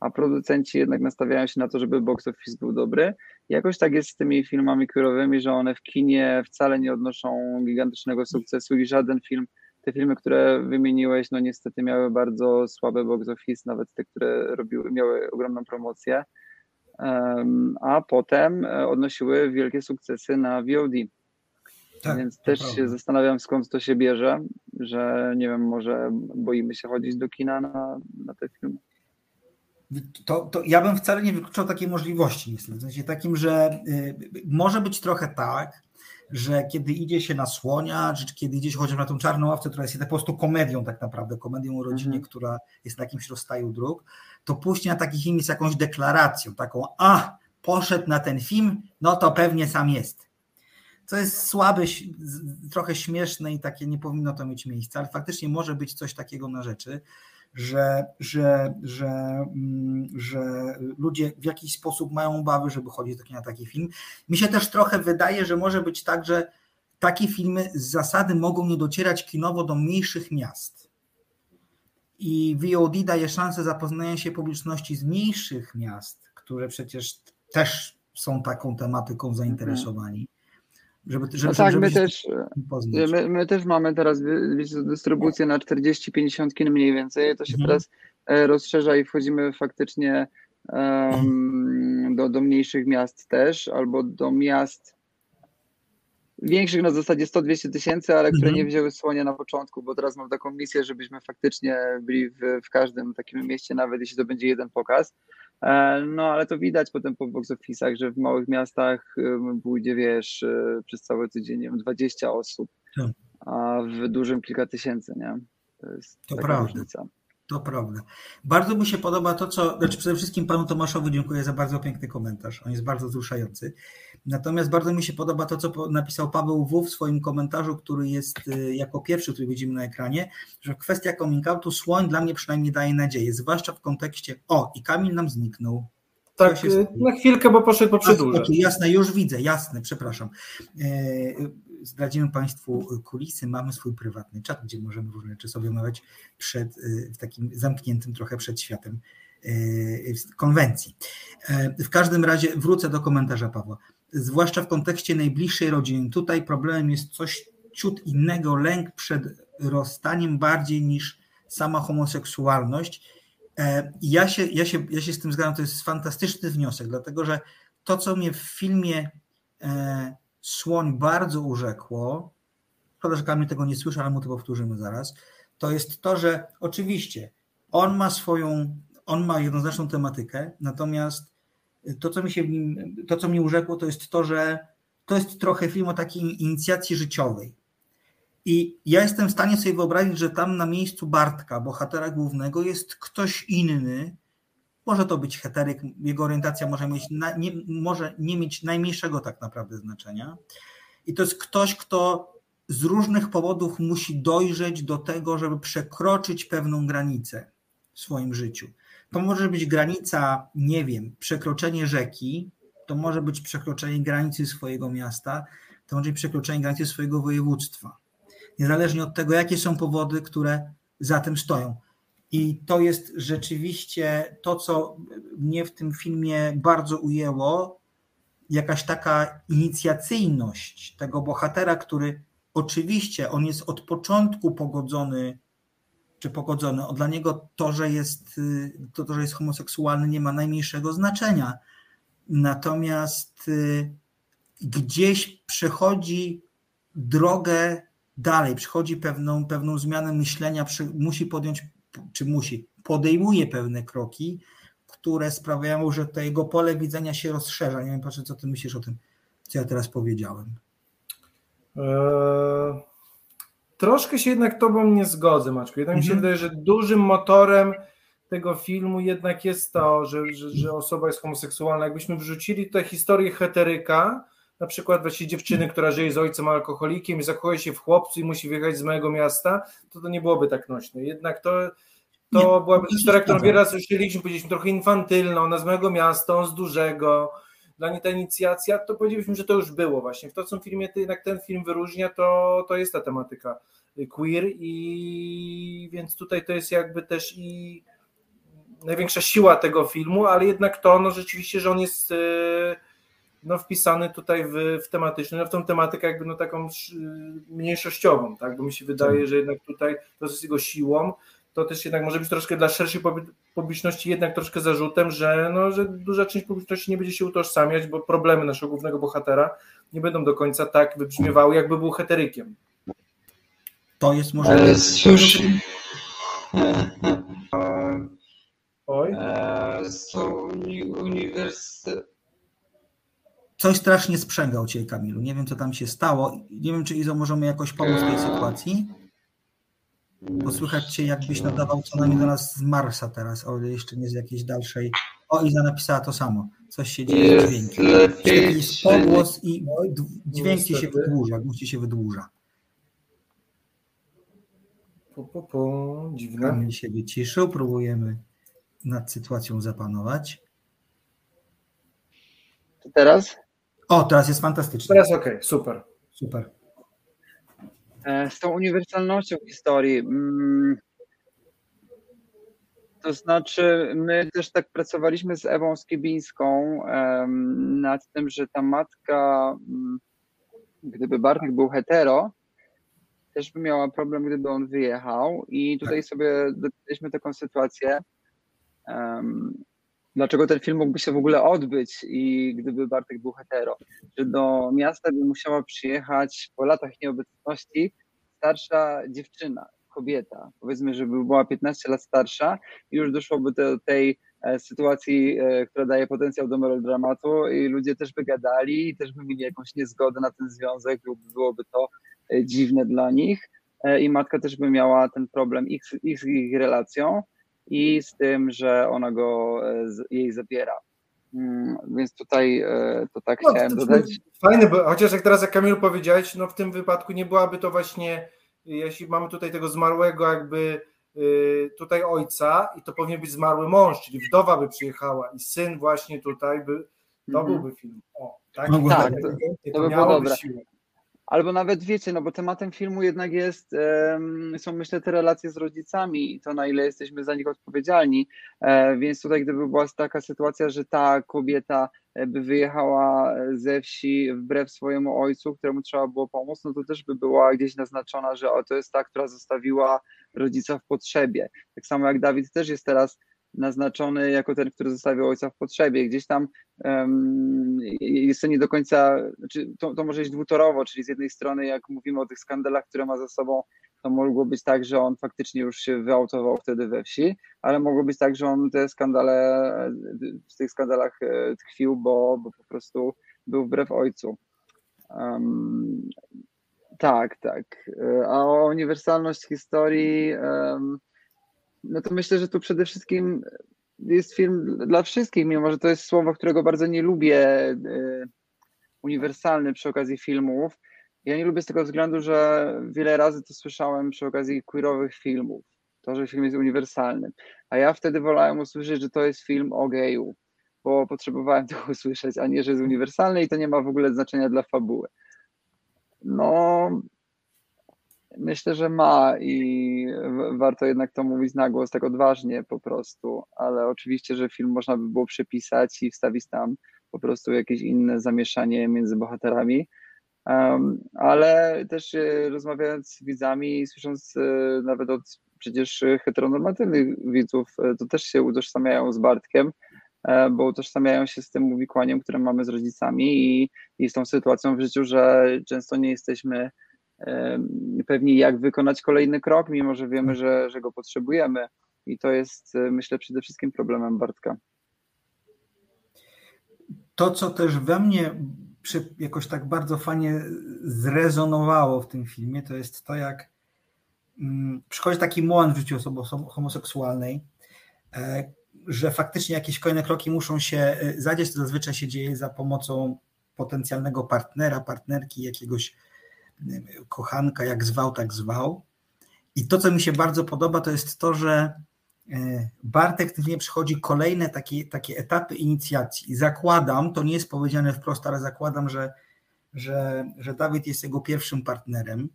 A producenci jednak nastawiają się na to, żeby box office był dobry. Jakoś tak jest z tymi filmami queerowymi, że one w kinie wcale nie odnoszą gigantycznego sukcesu i żaden film, te filmy, które wymieniłeś, no niestety miały bardzo słabe box office, nawet te, które robiły, miały ogromną promocję. Um, a potem e, odnosiły wielkie sukcesy na VOD. Tak, Więc też prawda. się zastanawiam, skąd to się bierze, że nie wiem, może boimy się chodzić do kina na, na te filmy. To, to ja bym wcale nie wykluczał takiej możliwości, niestety. W sensie takim, że y, może być trochę tak, że kiedy idzie się na słonia, czy kiedy idzie się chociaż na tą czarną ławce, która jest po prostu komedią tak naprawdę, komedią o rodzinie, mm. która jest na jakimś rozstaju dróg, to później na taki film jest jakąś deklaracją, taką, a poszedł na ten film, no to pewnie sam jest co jest słabe, trochę śmieszne i takie nie powinno to mieć miejsca, ale faktycznie może być coś takiego na rzeczy, że, że, że, mm, że ludzie w jakiś sposób mają obawy, żeby chodzić na taki film. Mi się też trochę wydaje, że może być tak, że takie filmy z zasady mogą nie docierać kinowo do mniejszych miast. I VOD daje szansę zapoznania się publiczności z mniejszych miast, które przecież też są taką tematyką zainteresowani. Żeby, żeby, no tak, żeby my, też, my, my, też mamy teraz dystrybucję na 40-50 kin mniej więcej. To się mhm. teraz e, rozszerza i wchodzimy faktycznie um, do, do mniejszych miast też, albo do miast większych na zasadzie 100-200 tysięcy, ale które mhm. nie wzięły słonia na początku, bo teraz mam taką misję, żebyśmy faktycznie byli w, w każdym takim mieście, nawet jeśli to będzie jeden pokaz. E, no ale to widać potem po box office'ach, że w małych miastach pójdzie, wiesz, e, przez cały tydzień, nie wiem, 20 osób, tak. a w dużym kilka tysięcy, nie? To jest to prawda. różnica. To prawda. Bardzo mi się podoba to, co. Znaczy, przede wszystkim panu Tomaszowi dziękuję za bardzo piękny komentarz. On jest bardzo wzruszający. Natomiast bardzo mi się podoba to, co napisał Paweł W. w swoim komentarzu, który jest y, jako pierwszy, który widzimy na ekranie, że kwestia coming outu słoń dla mnie przynajmniej daje nadzieję, zwłaszcza w kontekście. O, i Kamil nam zniknął. Tak, na chwilkę, bo poszedł po przedłużę. Jasne, już widzę, jasne, przepraszam. E, zdradzimy Państwu kulisy. Mamy swój prywatny czat, gdzie możemy różne rzeczy sobie omawiać przed, y, w takim zamkniętym trochę przed światem y, konwencji. E, w każdym razie wrócę do komentarza Pawła. Zwłaszcza w kontekście najbliższej rodziny. Tutaj problemem jest coś ciut innego, lęk przed rozstaniem bardziej niż sama homoseksualność. E, ja się, ja, się, ja się z tym zgadzam, to jest fantastyczny wniosek, dlatego że to, co mnie w filmie e, Słoń bardzo urzekło, szkoda, że Kamil tego nie słyszy, ale mu to powtórzymy zaraz, to jest to, że oczywiście on ma swoją, on ma jednoznaczną tematykę, natomiast to, co mi się to, co mnie urzekło, to jest to, że to jest trochę film o takiej inicjacji życiowej. I ja jestem w stanie sobie wyobrazić, że tam na miejscu Bartka, bohatera głównego, jest ktoś inny. Może to być heteryk, jego orientacja może, mieć nie, może nie mieć najmniejszego tak naprawdę znaczenia. I to jest ktoś, kto z różnych powodów musi dojrzeć do tego, żeby przekroczyć pewną granicę w swoim życiu. To może być granica, nie wiem, przekroczenie rzeki, to może być przekroczenie granicy swojego miasta, to może być przekroczenie granicy swojego województwa. Niezależnie od tego, jakie są powody, które za tym stoją. I to jest rzeczywiście to, co mnie w tym filmie bardzo ujęło, jakaś taka inicjacyjność tego bohatera, który oczywiście on jest od początku pogodzony, czy pogodzony. Dla niego to, że jest, to, to, że jest homoseksualny, nie ma najmniejszego znaczenia. Natomiast y, gdzieś przechodzi drogę dalej, przychodzi pewną, pewną zmianę myślenia, musi podjąć, czy musi, podejmuje pewne kroki, które sprawiają, że to jego pole widzenia się rozszerza. Nie wiem, patrzę, co ty myślisz o tym, co ja teraz powiedziałem. Eee, troszkę się jednak tobą nie zgodzę, Maczku. Jednak mhm. mi się mhm. wydaje, że dużym motorem tego filmu jednak jest to, że, że, że osoba jest homoseksualna. Jakbyśmy wrzucili tutaj historię heteryka, na przykład właśnie dziewczyny, która żyje z ojcem alkoholikiem i zakochuje się w chłopcu i musi wyjechać z mojego miasta, to to nie byłoby tak nośne. Jednak to, to nie, byłaby historia, którą wiele razy słyszeliśmy, powiedzieliśmy trochę infantylną, ona z mojego miasta, on z dużego, dla niej ta inicjacja, to powiedzieliśmy, że to już było właśnie. W to, co w filmie jednak ten film wyróżnia, to, to jest ta tematyka queer i więc tutaj to jest jakby też i największa siła tego filmu, ale jednak to, no rzeczywiście, że on jest yy, no, wpisany tutaj w, w tematyczny, no, w tą tematykę jakby no taką mniejszościową, tak, bo mi się wydaje, tak. że jednak tutaj to jest jego siłą, to też jednak może być troszkę dla szerszej publiczności jednak troszkę zarzutem, że, no, że duża część publiczności nie będzie się utożsamiać, bo problemy naszego głównego bohatera nie będą do końca tak wybrzmiewały, jakby był heterykiem. To jest może... Ale cóż... Oj. Są uniwersytety Coś strasznie sprzęgał Cię, Kamilu. Nie wiem, co tam się stało. Nie wiem, czy Izo możemy jakoś pomóc w tej sytuacji. Posłychać Cię, jakbyś nadawał co najmniej do nas z Marsa teraz, o jeszcze nie z jakiejś dalszej. O, Iza napisała to samo. Coś się dzieje z dźwiękiem. Jest pogłos i dźwięk ci się wydłuża, głos ci się wydłuża. Po, po, po. Dziwne. Kamil się wyciszył, próbujemy nad sytuacją zapanować. Teraz? O, teraz jest fantastycznie. Teraz ok, super. Super. E, z tą uniwersalnością historii. Mm, to znaczy, my też tak pracowaliśmy z Ewą Skibińską nad tym, że ta matka, mm, gdyby Bartek był hetero, też by miała problem, gdyby on wyjechał. I tutaj tak. sobie dotknęliśmy taką sytuację, dlaczego ten film mógłby się w ogóle odbyć i gdyby Bartek był hetero, że do miasta by musiała przyjechać po latach nieobecności starsza dziewczyna, kobieta, powiedzmy, żeby była 15 lat starsza i już doszłoby do tej e, sytuacji, e, która daje potencjał do melodramatu i ludzie też by gadali i też by mieli jakąś niezgodę na ten związek, byłoby to e, dziwne dla nich i matka też by miała ten problem ich, ich, ich relacją i z tym, że ona go jej zabiera. Mm, więc tutaj to tak no, chciałem to dodać. Fajne, bo chociaż jak teraz jak Kamil powiedziałeś, no w tym wypadku nie byłaby to właśnie, jeśli mamy tutaj tego zmarłego jakby y, tutaj ojca i to powinien być zmarły mąż, czyli wdowa by przyjechała i syn właśnie tutaj by, to -hmm. byłby film. O, tak, tak, tak to, to, to by było dobre. Siłę. Albo nawet wiecie, no bo tematem filmu jednak jest, są myślę te relacje z rodzicami i to na ile jesteśmy za nich odpowiedzialni, e, więc tutaj gdyby była taka sytuacja, że ta kobieta e, by wyjechała ze wsi wbrew swojemu ojcu, któremu trzeba było pomóc, no to też by była gdzieś naznaczona, że o, to jest ta, która zostawiła rodzica w potrzebie. Tak samo jak Dawid też jest teraz naznaczony jako ten, który zostawił ojca w potrzebie. Gdzieś tam um, jest to nie do końca, znaczy to, to może iść dwutorowo, czyli z jednej strony jak mówimy o tych skandalach, które ma za sobą, to mogło być tak, że on faktycznie już się wyautował wtedy we wsi, ale mogło być tak, że on te skandale, w tych skandalach e, tkwił, bo, bo po prostu był wbrew ojcu. Um, tak, tak. E, a o uniwersalność historii um, no to myślę, że tu przede wszystkim jest film dla wszystkich, mimo że to jest słowo, którego bardzo nie lubię, e, uniwersalny przy okazji filmów. Ja nie lubię z tego względu, że wiele razy to słyszałem przy okazji queerowych filmów, to, że film jest uniwersalny. A ja wtedy wolałem usłyszeć, że to jest film o geju, bo potrzebowałem tego usłyszeć, a nie, że jest uniwersalny i to nie ma w ogóle znaczenia dla fabuły. No, myślę, że ma i warto jednak to mówić na głos tak odważnie po prostu, ale oczywiście, że film można by było przepisać i wstawić tam po prostu jakieś inne zamieszanie między bohaterami. Um, ale też e, rozmawiając z widzami i słysząc e, nawet od przecież heteronormatywnych widzów, e, to też się utożsamiają z Bartkiem, bo utożsamiają się z tym uwikłaniem, które mamy z rodzicami i, i z tą sytuacją w życiu, że często nie jesteśmy em, pewni, jak wykonać kolejny krok, mimo że wiemy, że, że go potrzebujemy. I to jest, e, myślę, przede wszystkim problemem Bartka. To, co też we mnie jakoś tak bardzo fajnie zrezonowało w tym filmie, to jest to, jak mm, przychodzi taki moment w życiu osoby homoseksualnej, e, że faktycznie jakieś kolejne kroki muszą się e, zadziać, to zazwyczaj się dzieje za pomocą potencjalnego partnera, partnerki, jakiegoś kochanka, jak zwał, tak zwał. I to, co mi się bardzo podoba, to jest to, że e, Bartek filmie przychodzi kolejne takie, takie etapy inicjacji. Zakładam, to nie jest powiedziane wprost, ale zakładam, że, że, że Dawid jest jego pierwszym partnerem,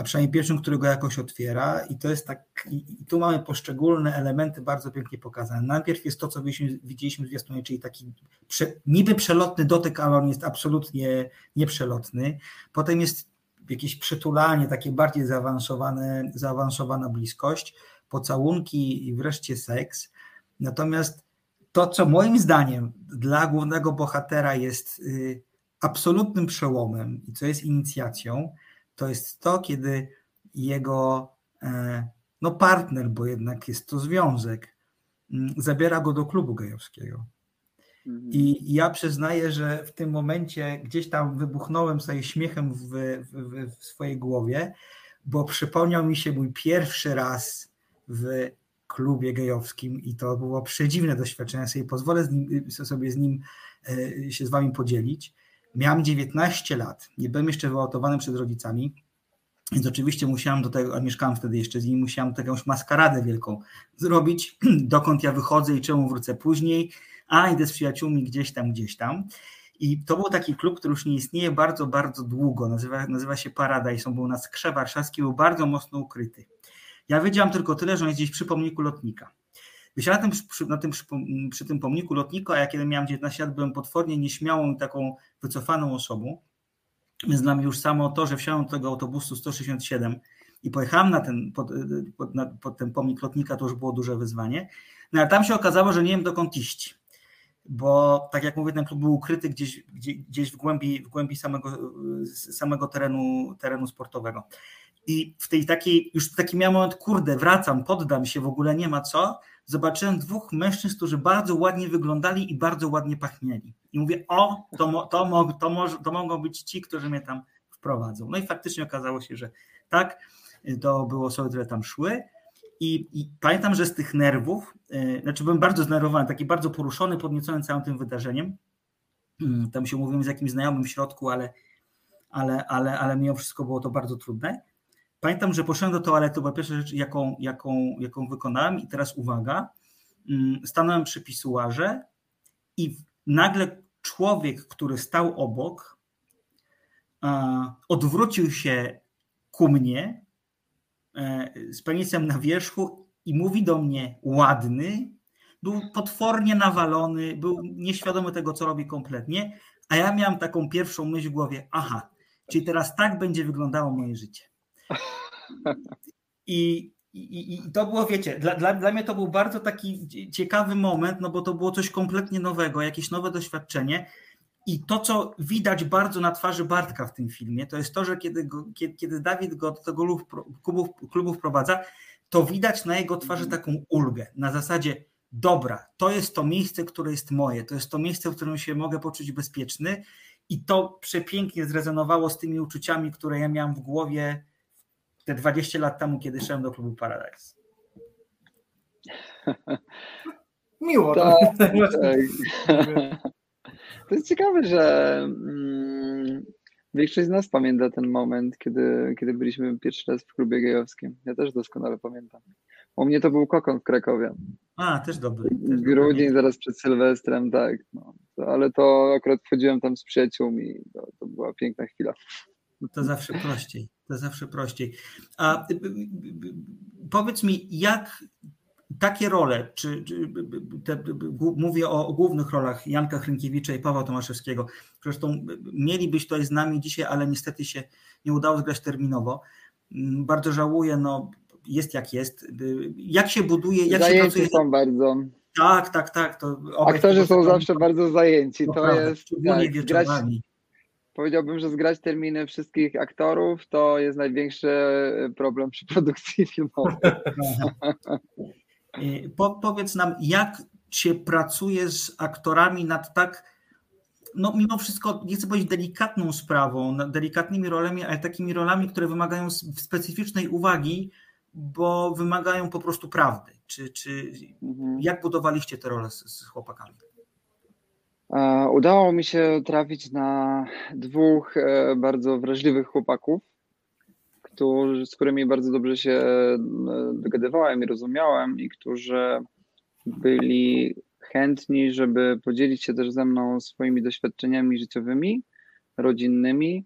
a przynajmniej pierwszym, którego jakoś otwiera. I to jest tak, i, tu mamy poszczególne elementy bardzo pięknie pokazane. Najpierw jest to, co widzieliśmy, widzieliśmy w zwiastunie, czyli taki prze, niby przelotny dotyk, ale on jest absolutnie nieprzelotny. Potem jest jakieś przytulanie, takie bardziej zaawansowane, zaawansowana bliskość, pocałunki i wreszcie seks. Natomiast to, co moim zdaniem dla głównego bohatera jest y, absolutnym przełomem i co jest inicjacją, to jest to, kiedy jego e, no partner, bo jednak jest to związek, mm, zabiera go do klubu gejowskiego. Mhm. I ja przyznaję, że w tym momencie gdzieś tam wybuchnąłem sobie śmiechem w, w, w swojej głowie, bo przypomniał mi się mój pierwszy raz w klubie gejowskim i to było przedziwne doświadczenie. Sobie pozwolę z nim, sobie z nim e, się z wami podzielić. Miałem 19 lat, nie byłem jeszcze wyautowany przed rodzicami, więc oczywiście musiałem do tego, a mieszkałem wtedy jeszcze z nim, musiałem taką maskaradę wielką zrobić, dokąd ja wychodzę i czemu wrócę później, a idę z przyjaciółmi gdzieś tam, gdzieś tam. I to był taki klub, który już nie istnieje bardzo, bardzo długo. Nazywa, nazywa się Paradise. On był na Skrze Warszawskim, był bardzo mocno ukryty. Ja wiedziałam tylko tyle, że on jest gdzieś przy pomniku lotnika. Wysiadłem na tym, przy, na tym, przy, przy tym pomniku lotnika, ja kiedy miałem 19 lat, byłem potwornie nieśmiałą i taką wycofaną osobą. Więc dla mnie już samo to, że wsiadłem do tego autobusu 167 i pojechałem na ten, pod, pod, na, pod ten pomnik lotnika, to już było duże wyzwanie. No ale tam się okazało, że nie wiem dokąd iść bo tak jak mówię, ten klub był ukryty gdzieś, gdzieś, gdzieś w głębi, w głębi samego, samego terenu, terenu sportowego. I w tej takiej, już taki miałem moment, kurde, wracam, poddam się, w ogóle nie ma co. Zobaczyłem dwóch mężczyzn, którzy bardzo ładnie wyglądali i bardzo ładnie pachnieli. I mówię, o, to, to, to, to, mogą być ci, którzy mnie tam wprowadzą. No i faktycznie okazało się, że tak, to były osoby, które tam szły. I, I, pamiętam, że z tych nerwów, yy, znaczy byłem bardzo zdenerwowany, taki bardzo poruszony, podniecony całym tym wydarzeniem. Yy, tam się mówiłem z jakimś znajomym w środku, ale, ale, ale, ale mimo wszystko było to bardzo trudne. Pamiętam, że poszedłem do toalety, była pierwsza rzecz, jaką, jaką, jaką wykonałem, i teraz uwaga, yy, stanąłem przy pisuarze i nagle człowiek, który stał obok, odwrócił się ku mnie z penisem na wierzchu i mówi do mnie ładny, był potwornie nawalony, był nieświadomy tego, co robi kompletnie, a ja miałem taką pierwszą myśl w głowie, aha, czyli teraz tak będzie wyglądało moje życie. I, i, i to było, wiecie, dla, dla, dla mnie to był bardzo taki ciekawy moment, no bo to było coś kompletnie nowego, jakieś nowe doświadczenie, i to, co widać bardzo na twarzy Bartka w tym filmie, to jest to, że kiedy, go, kiedy, kiedy Dawid go do tego klubu, klubu wprowadza, to widać na jego twarzy taką ulgę. Na zasadzie, dobra, to jest to miejsce, które jest moje, to jest to miejsce, w którym się mogę poczuć bezpieczny. I to przepięknie zrezonowało z tymi uczuciami, które ja miałem w głowie te 20 lat temu, kiedy szedłem do klubu Paradise. Miło. Tak, tak. To jest ciekawe, że mm, większość z nas pamięta ten moment, kiedy, kiedy byliśmy pierwszy raz w klubie gejowskim. Ja też doskonale pamiętam. U mnie to był kokon w Krakowie. A, też dobry. Też Grudzień dobry. zaraz przed Sylwestrem, tak. No. To, ale to akurat wchodziłem tam z przyjaciółmi. To, to była piękna chwila. To zawsze prościej. To zawsze prościej. A y, y, y, powiedz mi, jak takie role, czy, czy te, mówię o głównych rolach Janka Hrynkiewicza i Pawła Tomaszewskiego, zresztą mielibyś tutaj z nami dzisiaj, ale niestety się nie udało zgrać terminowo. Mm, bardzo żałuję, no jest jak jest. Jak się buduje, jak Zajęci się pracuje? są bardzo. Tak, tak, tak. To Aktorzy są zawsze bardzo zajęci. To, prawda, jest tak, grać. Powiedziałbym, że zgrać terminy wszystkich aktorów to jest największy problem przy produkcji filmowej. Y, Po, powiedz nam, jak się pracuje z aktorami nad tak, no mimo wszystko, nie chcę powiedzieć delikatną sprawą, nad delikatnymi rolami, ale takimi rolami, które wymagają specyficznej uwagi, bo wymagają po prostu prawdy. Czy, czy Mhm. jak budowaliście te role z, z chłopakami? E, Udało mi się trafić na dwóch e, bardzo wrażliwych chłopaków, którzy, z którymi bardzo dobrze się e, dogadywałem i rozumiałem, i którzy byli chętni, żeby podzielić się też ze mną swoimi doświadczeniami życiowymi, rodzinnymi.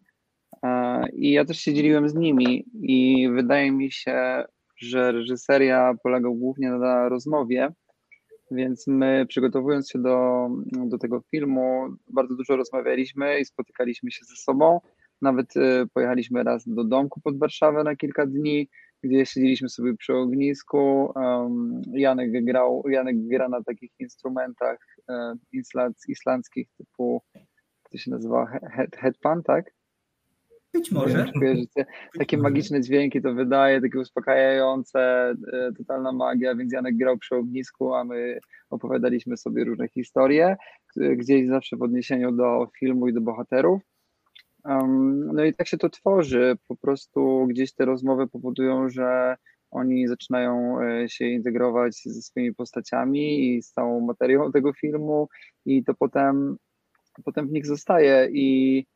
I ja też się dzieliłem z nimi, i wydaje mi się, że reżyseria polega głównie na rozmowie. Więc my przygotowując się do, do tego filmu, bardzo dużo rozmawialiśmy i spotykaliśmy się ze sobą. Nawet e, pojechaliśmy raz do domku pod Warszawę na kilka dni, gdzie siedzieliśmy sobie przy ognisku. Janek grał, Janek gra na takich instrumentach islands, islandzkich typu, to się nazywa, head, headpan, tak? Być może. Takie magiczne dźwięki to wydaje, takie uspokajające, e, totalna magia, więc Janek grał przy ognisku, a my opowiadaliśmy sobie różne historie, k- gdzieś zawsze w odniesieniu do filmu i do bohaterów. No i tak się to tworzy, po prostu gdzieś te rozmowy powodują, że oni zaczynają e, się integrować ze swoimi postaciami i z całą materią tego filmu i to potem, potem w nich zostaje i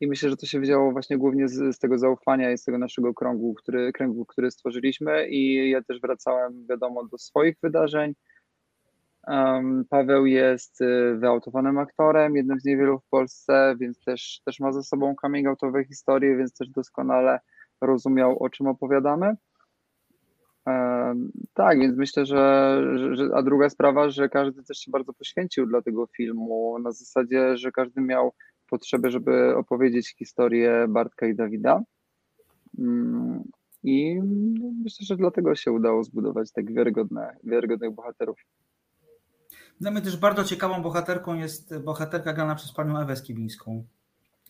i myślę, że to się wzięło właśnie głównie z, z tego zaufania i z tego naszego kręgu który, kręgu, który stworzyliśmy. I ja też wracałem, wiadomo, do swoich wydarzeń. Um, Paweł jest y, wyautowanym aktorem, jednym z niewielu w Polsce, więc też, też ma ze sobą coming outowe historie, więc też doskonale rozumiał, o czym opowiadamy. Um, tak, więc myślę, że, że. A druga sprawa, że każdy też się bardzo poświęcił dla tego filmu, na zasadzie, że każdy miał potrzebę, żeby opowiedzieć historię Bartka i Dawida. Mm, I myślę, że dlatego się udało zbudować tak wiarygodne, wiarygodnych bohaterów. Dla mnie też bardzo ciekawą bohaterką jest bohaterka grana przez panią Ewę Skibińską.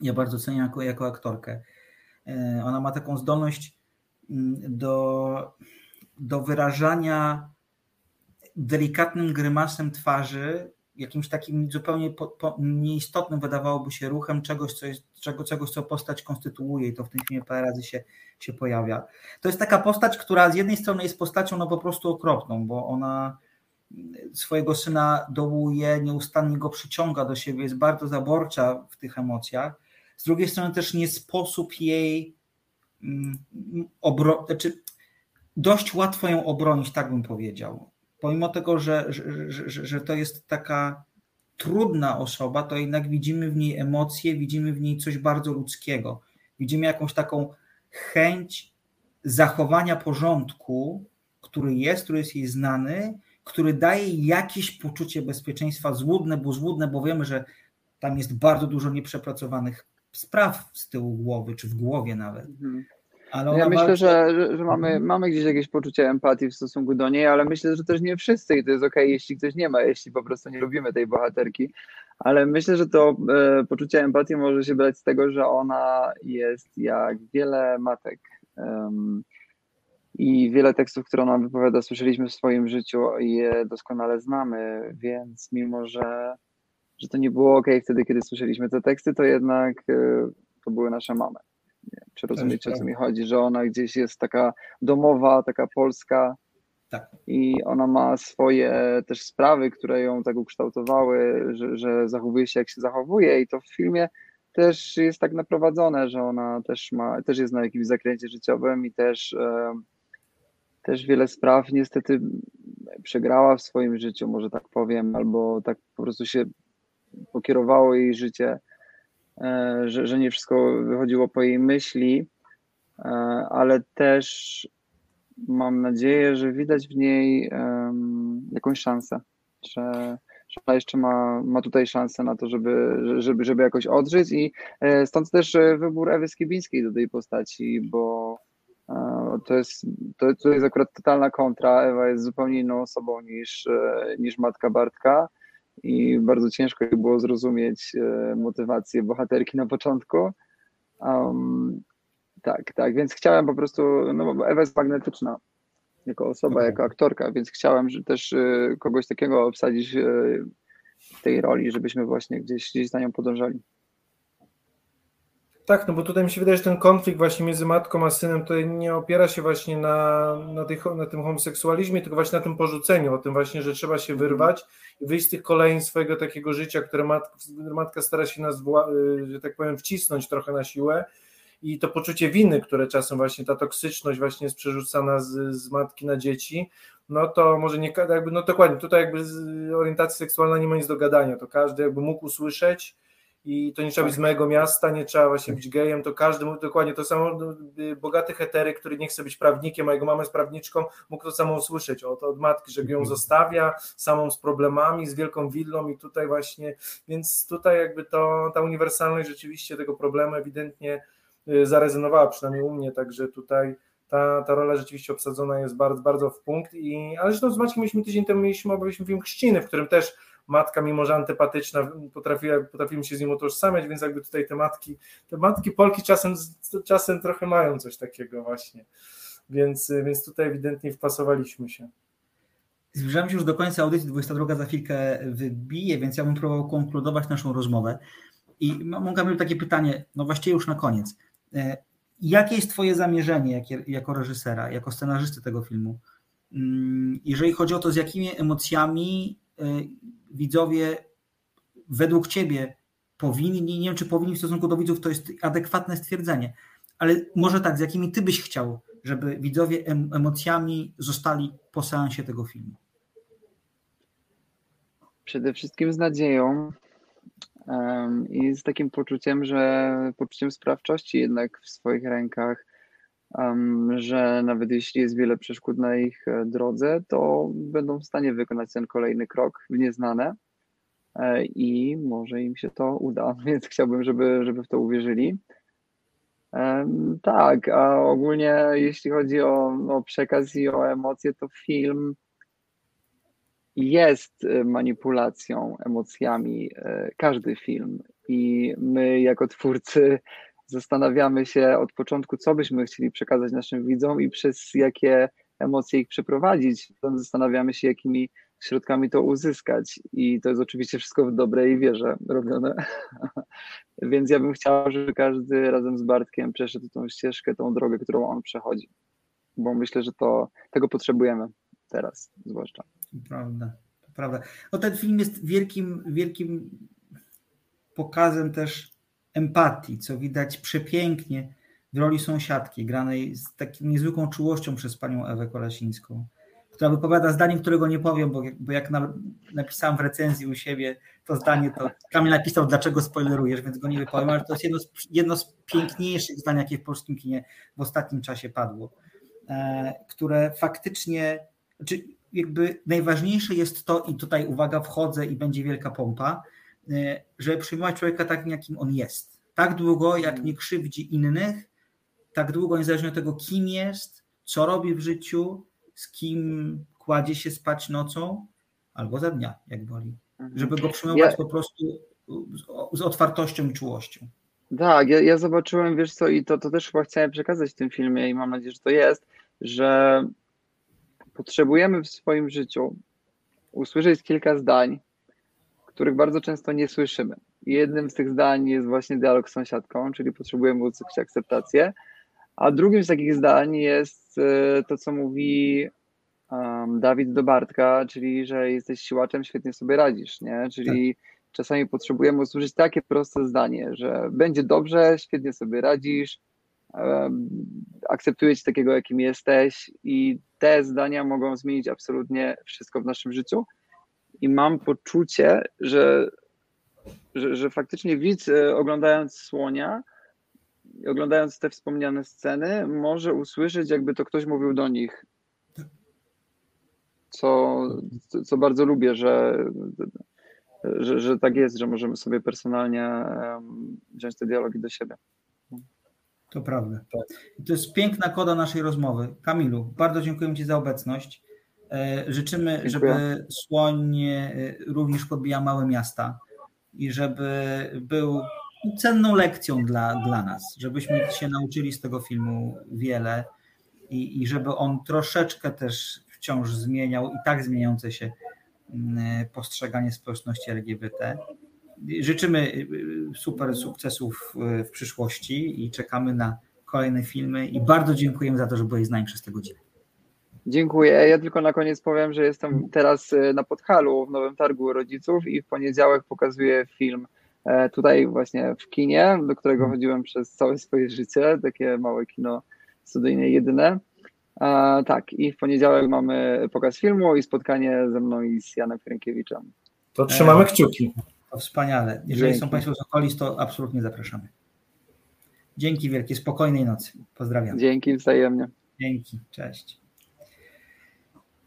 Ja bardzo cenię jako, jako aktorkę. E, Ona ma taką zdolność mm, do, do wyrażania delikatnym grymasem twarzy, jakimś takim zupełnie po, po, nieistotnym wydawałoby się ruchem czegoś, co jest, czego, czegoś, co postać konstytuuje i to w tym filmie parę razy się, się pojawia. To jest taka postać, która z jednej strony jest postacią no po prostu okropną, bo ona swojego syna dołuje, nieustannie go przyciąga do siebie, jest bardzo zaborcza w tych emocjach. Z drugiej strony też nie sposób jej mm, obro... znaczy dość łatwo ją obronić, tak bym powiedział. Pomimo tego, że, że, że, że to jest taka trudna osoba, to jednak widzimy w niej emocje, widzimy w niej coś bardzo ludzkiego. Widzimy jakąś taką chęć zachowania porządku, który jest, który jest jej znany, który daje jakieś poczucie bezpieczeństwa złudne, bo złudne, bo wiemy, że tam jest bardzo dużo nieprzepracowanych spraw z tyłu głowy, czy w głowie nawet. Mhm. Ale ja myślę, bardzo- że, że mamy, mamy gdzieś jakieś poczucie empatii w stosunku do niej, ale myślę, że też nie wszyscy i to jest okej, jeśli ktoś nie ma, jeśli po prostu nie lubimy tej bohaterki. Ale myślę, że to e, poczucie empatii może się brać z tego, że ona jest jak wiele matek. em, I wiele tekstów, które ona wypowiada, słyszeliśmy w swoim życiu i je doskonale znamy, więc mimo, że, że to nie było ok wtedy, kiedy słyszeliśmy te teksty, to jednak e, to były nasze mamy. Nie wiem, czy rozumiecie, o co prawda. mi chodzi, że ona gdzieś jest taka domowa, taka polska Tak. i ona ma swoje też sprawy, które ją tak ukształtowały, że, że zachowuje się jak się zachowuje i to w filmie też jest tak naprowadzone, że ona też ma, też jest na jakimś zakręcie życiowym i też, e, też wiele spraw niestety przegrała w swoim życiu, może tak powiem, albo tak po prostu się pokierowało jej życie że, że nie wszystko wychodziło po jej myśli, e, ale też mam nadzieję, że widać w niej jakąś szansę, że, że ona jeszcze ma, ma tutaj szansę na to, żeby, żeby, żeby jakoś odżyć i stąd też wybór Ewy Skibińskiej do tej postaci, bo to jest, to, to jest akurat totalna kontra. Ewa jest zupełnie inną osobą niż, e, niż matka Bartka i bardzo ciężko było zrozumieć e, motywację bohaterki na początku. Um, tak, tak, więc chciałem po prostu, no bo Ewa jest magnetyczna jako osoba, okay. jako aktorka, więc chciałem że też e, kogoś takiego obsadzić w tej roli, żebyśmy właśnie gdzieś, gdzieś za nią podążali. Tak, no bo tutaj mi się wydaje, że ten konflikt właśnie między matką a synem tutaj nie opiera się właśnie na, na, tych, na tym homoseksualizmie, tylko właśnie na tym porzuceniu, o tym właśnie, że trzeba się mhm. wyrwać i wyjść z tych kolejn swojego takiego życia, które matka, matka stara się nas, y, że tak powiem, wcisnąć trochę na siłę i to poczucie winy, które czasem właśnie ta toksyczność właśnie jest przerzucana z, z matki na dzieci, no to może nie, jakby, no dokładnie, tutaj jakby orientacja seksualna nie ma nic do gadania, to każdy jakby mógł usłyszeć, i to nie trzeba być z mojego miasta, nie trzeba właśnie być gejem, to każdy mógł dokładnie to samo, no, y, bogaty hetery, który nie chce być prawnikiem, a jego mama jest prawniczką, mógł to samo usłyszeć od, od matki, że ją mhm. zostawia samą z problemami, z wielką willą i tutaj właśnie, więc tutaj jakby to, ta uniwersalność rzeczywiście tego problemu ewidentnie y, zarezonowała, przynajmniej u mnie, także tutaj ta, ta rola rzeczywiście obsadzona jest bardzo, bardzo w punkt, i, ale zresztą z Maćkiem mieliśmy tydzień temu, mieliśmy, obawialiśmy film Chrzciny, w którym też matka, mimo że antypatyczna, potrafiła, potrafimy się z nim utożsamiać, więc jakby tutaj te matki, te matki Polki czasem, czasem trochę mają coś takiego właśnie, więc, więc tutaj ewidentnie wpasowaliśmy się. Zbliżamy się już do końca audycji, 22 za chwilkę wybije, więc ja bym próbował konkludować naszą rozmowę. I mam Kamil takie pytanie, no właściwie już na koniec. E, jakie jest Twoje zamierzenie jako reżysera, jako scenarzysty tego filmu? Mm, jeżeli chodzi o to, z jakimi emocjami e, widzowie według ciebie powinni, nie wiem czy powinni w stosunku do widzów, to jest adekwatne stwierdzenie, ale może tak, z jakimi ty byś chciał, żeby widzowie emocjami zostali po seansie tego filmu? Przede wszystkim z nadzieją um, i z takim poczuciem, że poczuciem sprawczości jednak w swoich rękach, że nawet jeśli jest wiele przeszkód na ich e, drodze, to będą w stanie wykonać ten kolejny krok w nieznane e, i może im się to uda, więc chciałbym, żeby, żeby w to uwierzyli. Tak, a ogólnie jeśli chodzi o, o przekaz i o emocje, to film jest e, manipulacją emocjami, każdy film. I my, jako twórcy, zastanawiamy się od początku, co byśmy chcieli przekazać naszym widzom i przez jakie emocje ich przeprowadzić. Zastanawiamy się, jakimi środkami to uzyskać. I to jest oczywiście wszystko w dobrej wierze robione. Więc ja bym chciał, żeby każdy razem z Bartkiem przeszedł tą ścieżkę, tą drogę, którą on przechodzi. Bo myślę, że to tego potrzebujemy teraz, zwłaszcza. Prawda, prawda. No ten film jest wielkim, wielkim pokazem też empatii, co widać przepięknie w roli sąsiadki, granej z taką niezwykłą czułością przez panią Ewę Kolasińską, która wypowiada zdanie, którego nie powiem, bo, bo jak na, napisałem w recenzji u siebie to zdanie, to Kamil napisał, dlaczego spoilerujesz, więc go nie wypowiem, ale to jest jedno z, jedno z piękniejszych zdań, jakie w polskim kinie w ostatnim czasie padło, e, które faktycznie, znaczy jakby najważniejsze jest to, i tutaj uwaga, wchodzę i będzie wielka pompa, żeby przyjmować człowieka takim, jakim on jest. Tak długo, jak nie krzywdzi innych, tak długo, niezależnie od tego, kim jest, co robi w życiu, z kim kładzie się spać nocą albo za dnia, jak woli. Mhm. Żeby go przyjmować ja... po prostu z, z otwartością i czułością. Tak, ja, ja zobaczyłem, wiesz co, i to, to też chyba chciałem przekazać w tym filmie i mam nadzieję, że to jest, że potrzebujemy w swoim życiu usłyszeć kilka zdań, których bardzo często nie słyszymy. I jednym z tych zdań jest właśnie dialog z sąsiadką, czyli potrzebujemy uzyskać akceptację. A drugim z takich zdań jest e, to, co mówi um, Dawid do Bartka, czyli że jesteś siłaczem, świetnie sobie radzisz, nie? Czyli tak. czasami potrzebujemy usłyszeć takie proste zdanie, że będzie dobrze, świetnie sobie radzisz, um, akceptuję cię takiego, jakim jesteś i te zdania mogą zmienić absolutnie wszystko w naszym życiu i mam poczucie, że że, że faktycznie widz e, oglądając Słonia, oglądając te wspomniane sceny, może usłyszeć, jakby to ktoś mówił do nich. Co, co bardzo lubię, że, że, że tak jest, że możemy sobie personalnie wziąć te dialogi do siebie. To prawda. To jest piękna koda naszej rozmowy. Kamilu, bardzo dziękujemy Ci za obecność. E, Życzymy, Dziękuję. żeby Słoń e, również podbijał małe miasta i żeby był cenną lekcją dla, dla nas, żebyśmy się nauczyli z tego filmu wiele i, i żeby on troszeczkę też wciąż zmieniał i tak zmieniające się mm, postrzeganie społeczności LGBT. Życzymy y, y, super sukcesów y, w przyszłości i czekamy na kolejne filmy i bardzo dziękujemy za to, że byłeś z nami przez tę godzinę. Dziękuję. Ja tylko na koniec powiem, że jestem teraz e, na Podhalu w Nowym Targu Rodziców i w poniedziałek pokazuję film e, tutaj właśnie w kinie, do którego chodziłem przez całe swoje życie, takie małe kino studyjne jedyne. E, tak, i w poniedziałek mamy pokaz filmu i spotkanie ze mną i z Janem Frękiewiczem. To trzymamy kciuki. To wspaniale. Jeżeli Dzięki. są Państwo z okolic, to absolutnie zapraszamy. Dzięki wielkie, spokojnej nocy. Pozdrawiam. Dzięki wzajemnie. Dzięki, cześć.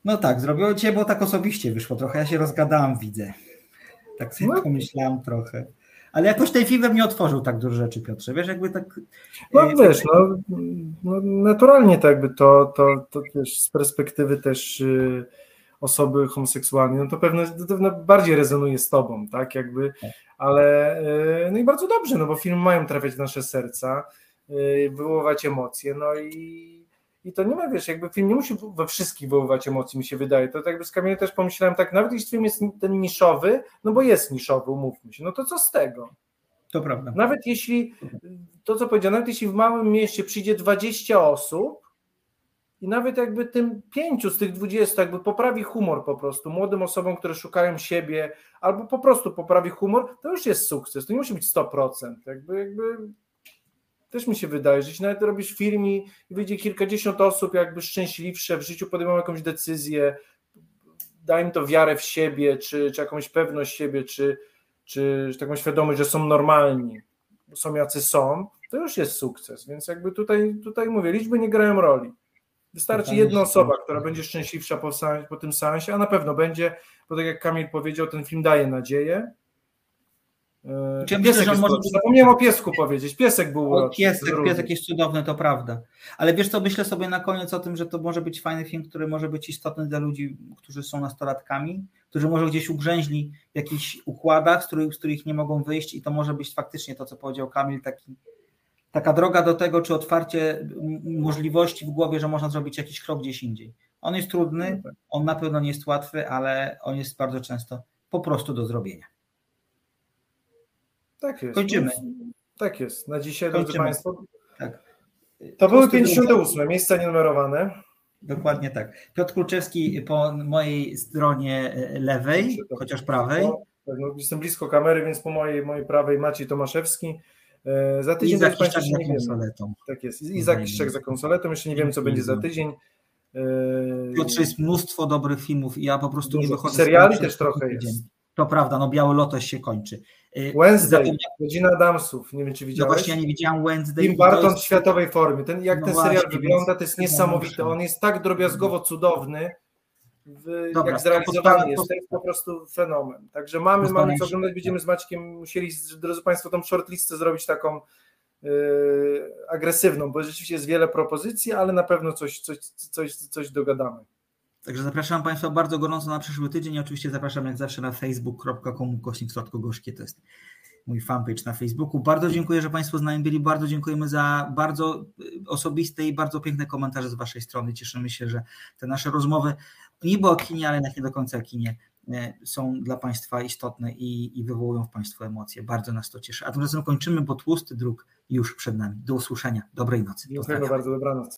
No tak, zrobiło cię, bo tak osobiście wyszło trochę. Ja się rozgadałam, widzę. Tak sobie No. pomyślałam trochę. Ale jakoś ten film we mnie otworzył tak dużo rzeczy, Piotrze. Wiesz, jakby tak. No e, wiesz, no, no naturalnie to jakby to, to, to też z perspektywy też y, osoby homoseksualnej, no to pewnie, to pewno bardziej rezonuje z tobą, tak, jakby, ale y, no i bardzo dobrze, no bo filmy mają trafiać w nasze serca, y, wywoływać emocje, no i i to nie ma, wiesz, jakby film nie musi we wszystkich wywoływać emocji, mi się wydaje. To tak jakby z Kamilem też pomyślałem tak, nawet jeśli film jest ten niszowy, no bo jest niszowy, umówmy się, no to co z tego? To prawda. Nawet jeśli, to co powiedziałem, nawet jeśli w małym mieście przyjdzie 20 osób i nawet jakby tym pięciu z tych 20 jakby poprawi humor po prostu młodym osobom, które szukają siebie, albo po prostu poprawi humor, to już jest sukces. To nie musi być 100%. Jakby, jakby też mi się wydaje, że jeśli nawet robisz film i wyjdzie kilkadziesiąt osób jakby szczęśliwsze w życiu, podejmują jakąś decyzję, da im to wiarę w siebie, czy, czy jakąś pewność siebie, czy, czy, czy taką świadomość, że są normalni, są jacy są, to już jest sukces. Więc jakby tutaj, tutaj mówię, liczby nie grają roli. Wystarczy jedna osoba, która będzie szczęśliwsza po, po tym seansie, a na pewno będzie, bo tak jak Kamil powiedział, ten film daje nadzieję. Ja myślę, że on może Zapomniałem o piesku powiedzieć. Piesek był O, piesek, Drugi. piesek jest cudowny, to prawda. Ale wiesz co, myślę sobie na koniec o tym, że to może być fajny film, który może być istotny dla ludzi, którzy są nastolatkami, którzy może gdzieś ugrzęźli w jakichś układach, z których, z których nie mogą wyjść i to może być faktycznie to, co powiedział Kamil, taki, taka droga do tego, czy otwarcie możliwości w głowie, że można zrobić jakiś krok gdzieś indziej. On jest trudny, on na pewno nie jest łatwy, ale on jest bardzo często po prostu do zrobienia. Tak jest. Kończymy. Tak jest. Na dzisiaj, drodzy Kończymy. Państwo. Tak. To były Prosty 58. Miejsca nienumerowane. Dokładnie tak. Piotr Kluczewski po mojej stronie e, lewej, chociaż prawej. No, tak, no, jestem blisko kamery, więc po mojej, mojej prawej Maciej Tomaszewski. E, Za tydzień, drodzy jeszcze za nie wiemy. konsoletą. Tak jest. Izak Kiszczak za konsoletą. Jeszcze nie wiemy, co będzie za tydzień. E, Piotrze, jest mnóstwo dobrych filmów i ja po prostu nie Dużo. wychodzę Seriali z też trochę jest. To prawda, no Biały Lotos się kończy. E, Wednesday, Godzina Adamsów. Nie wiem, czy No widziałeś. właśnie, ja nie widziałem Wednesday. Tim i to Burton w jest- światowej formie. Ten, jak No ten właśnie, serial wygląda, to jest no niesamowite. On jest tak drobiazgowo cudowny, w, Dobra, jak zrealizowany jest. To jest po prostu fenomen. Także mamy, mamy co oglądać. Będziemy z Maćkiem musieli, drodzy Państwo, tą shortlistę zrobić taką yy, agresywną, bo rzeczywiście jest wiele propozycji, ale na pewno coś, coś, coś, coś dogadamy. Także zapraszam Państwa bardzo gorąco na przyszły tydzień oczywiście zapraszam jak zawsze na facebook.com kośnik słodko-gorzkie, to jest mój fanpage na Facebooku. Bardzo dziękuję, że Państwo z nami byli, bardzo dziękujemy za bardzo y, osobiste i bardzo piękne komentarze z Waszej strony. Cieszymy się, że te nasze rozmowy niby o kinie, ale jednak nie do końca o kinie y, są dla Państwa istotne i, i wywołują w Państwu emocje. Bardzo nas to cieszy. A tymczasem kończymy, bo tłusty druk już przed nami. Do usłyszenia. Dobrej nocy. Pozdrawiam. bardzo, dobranoc.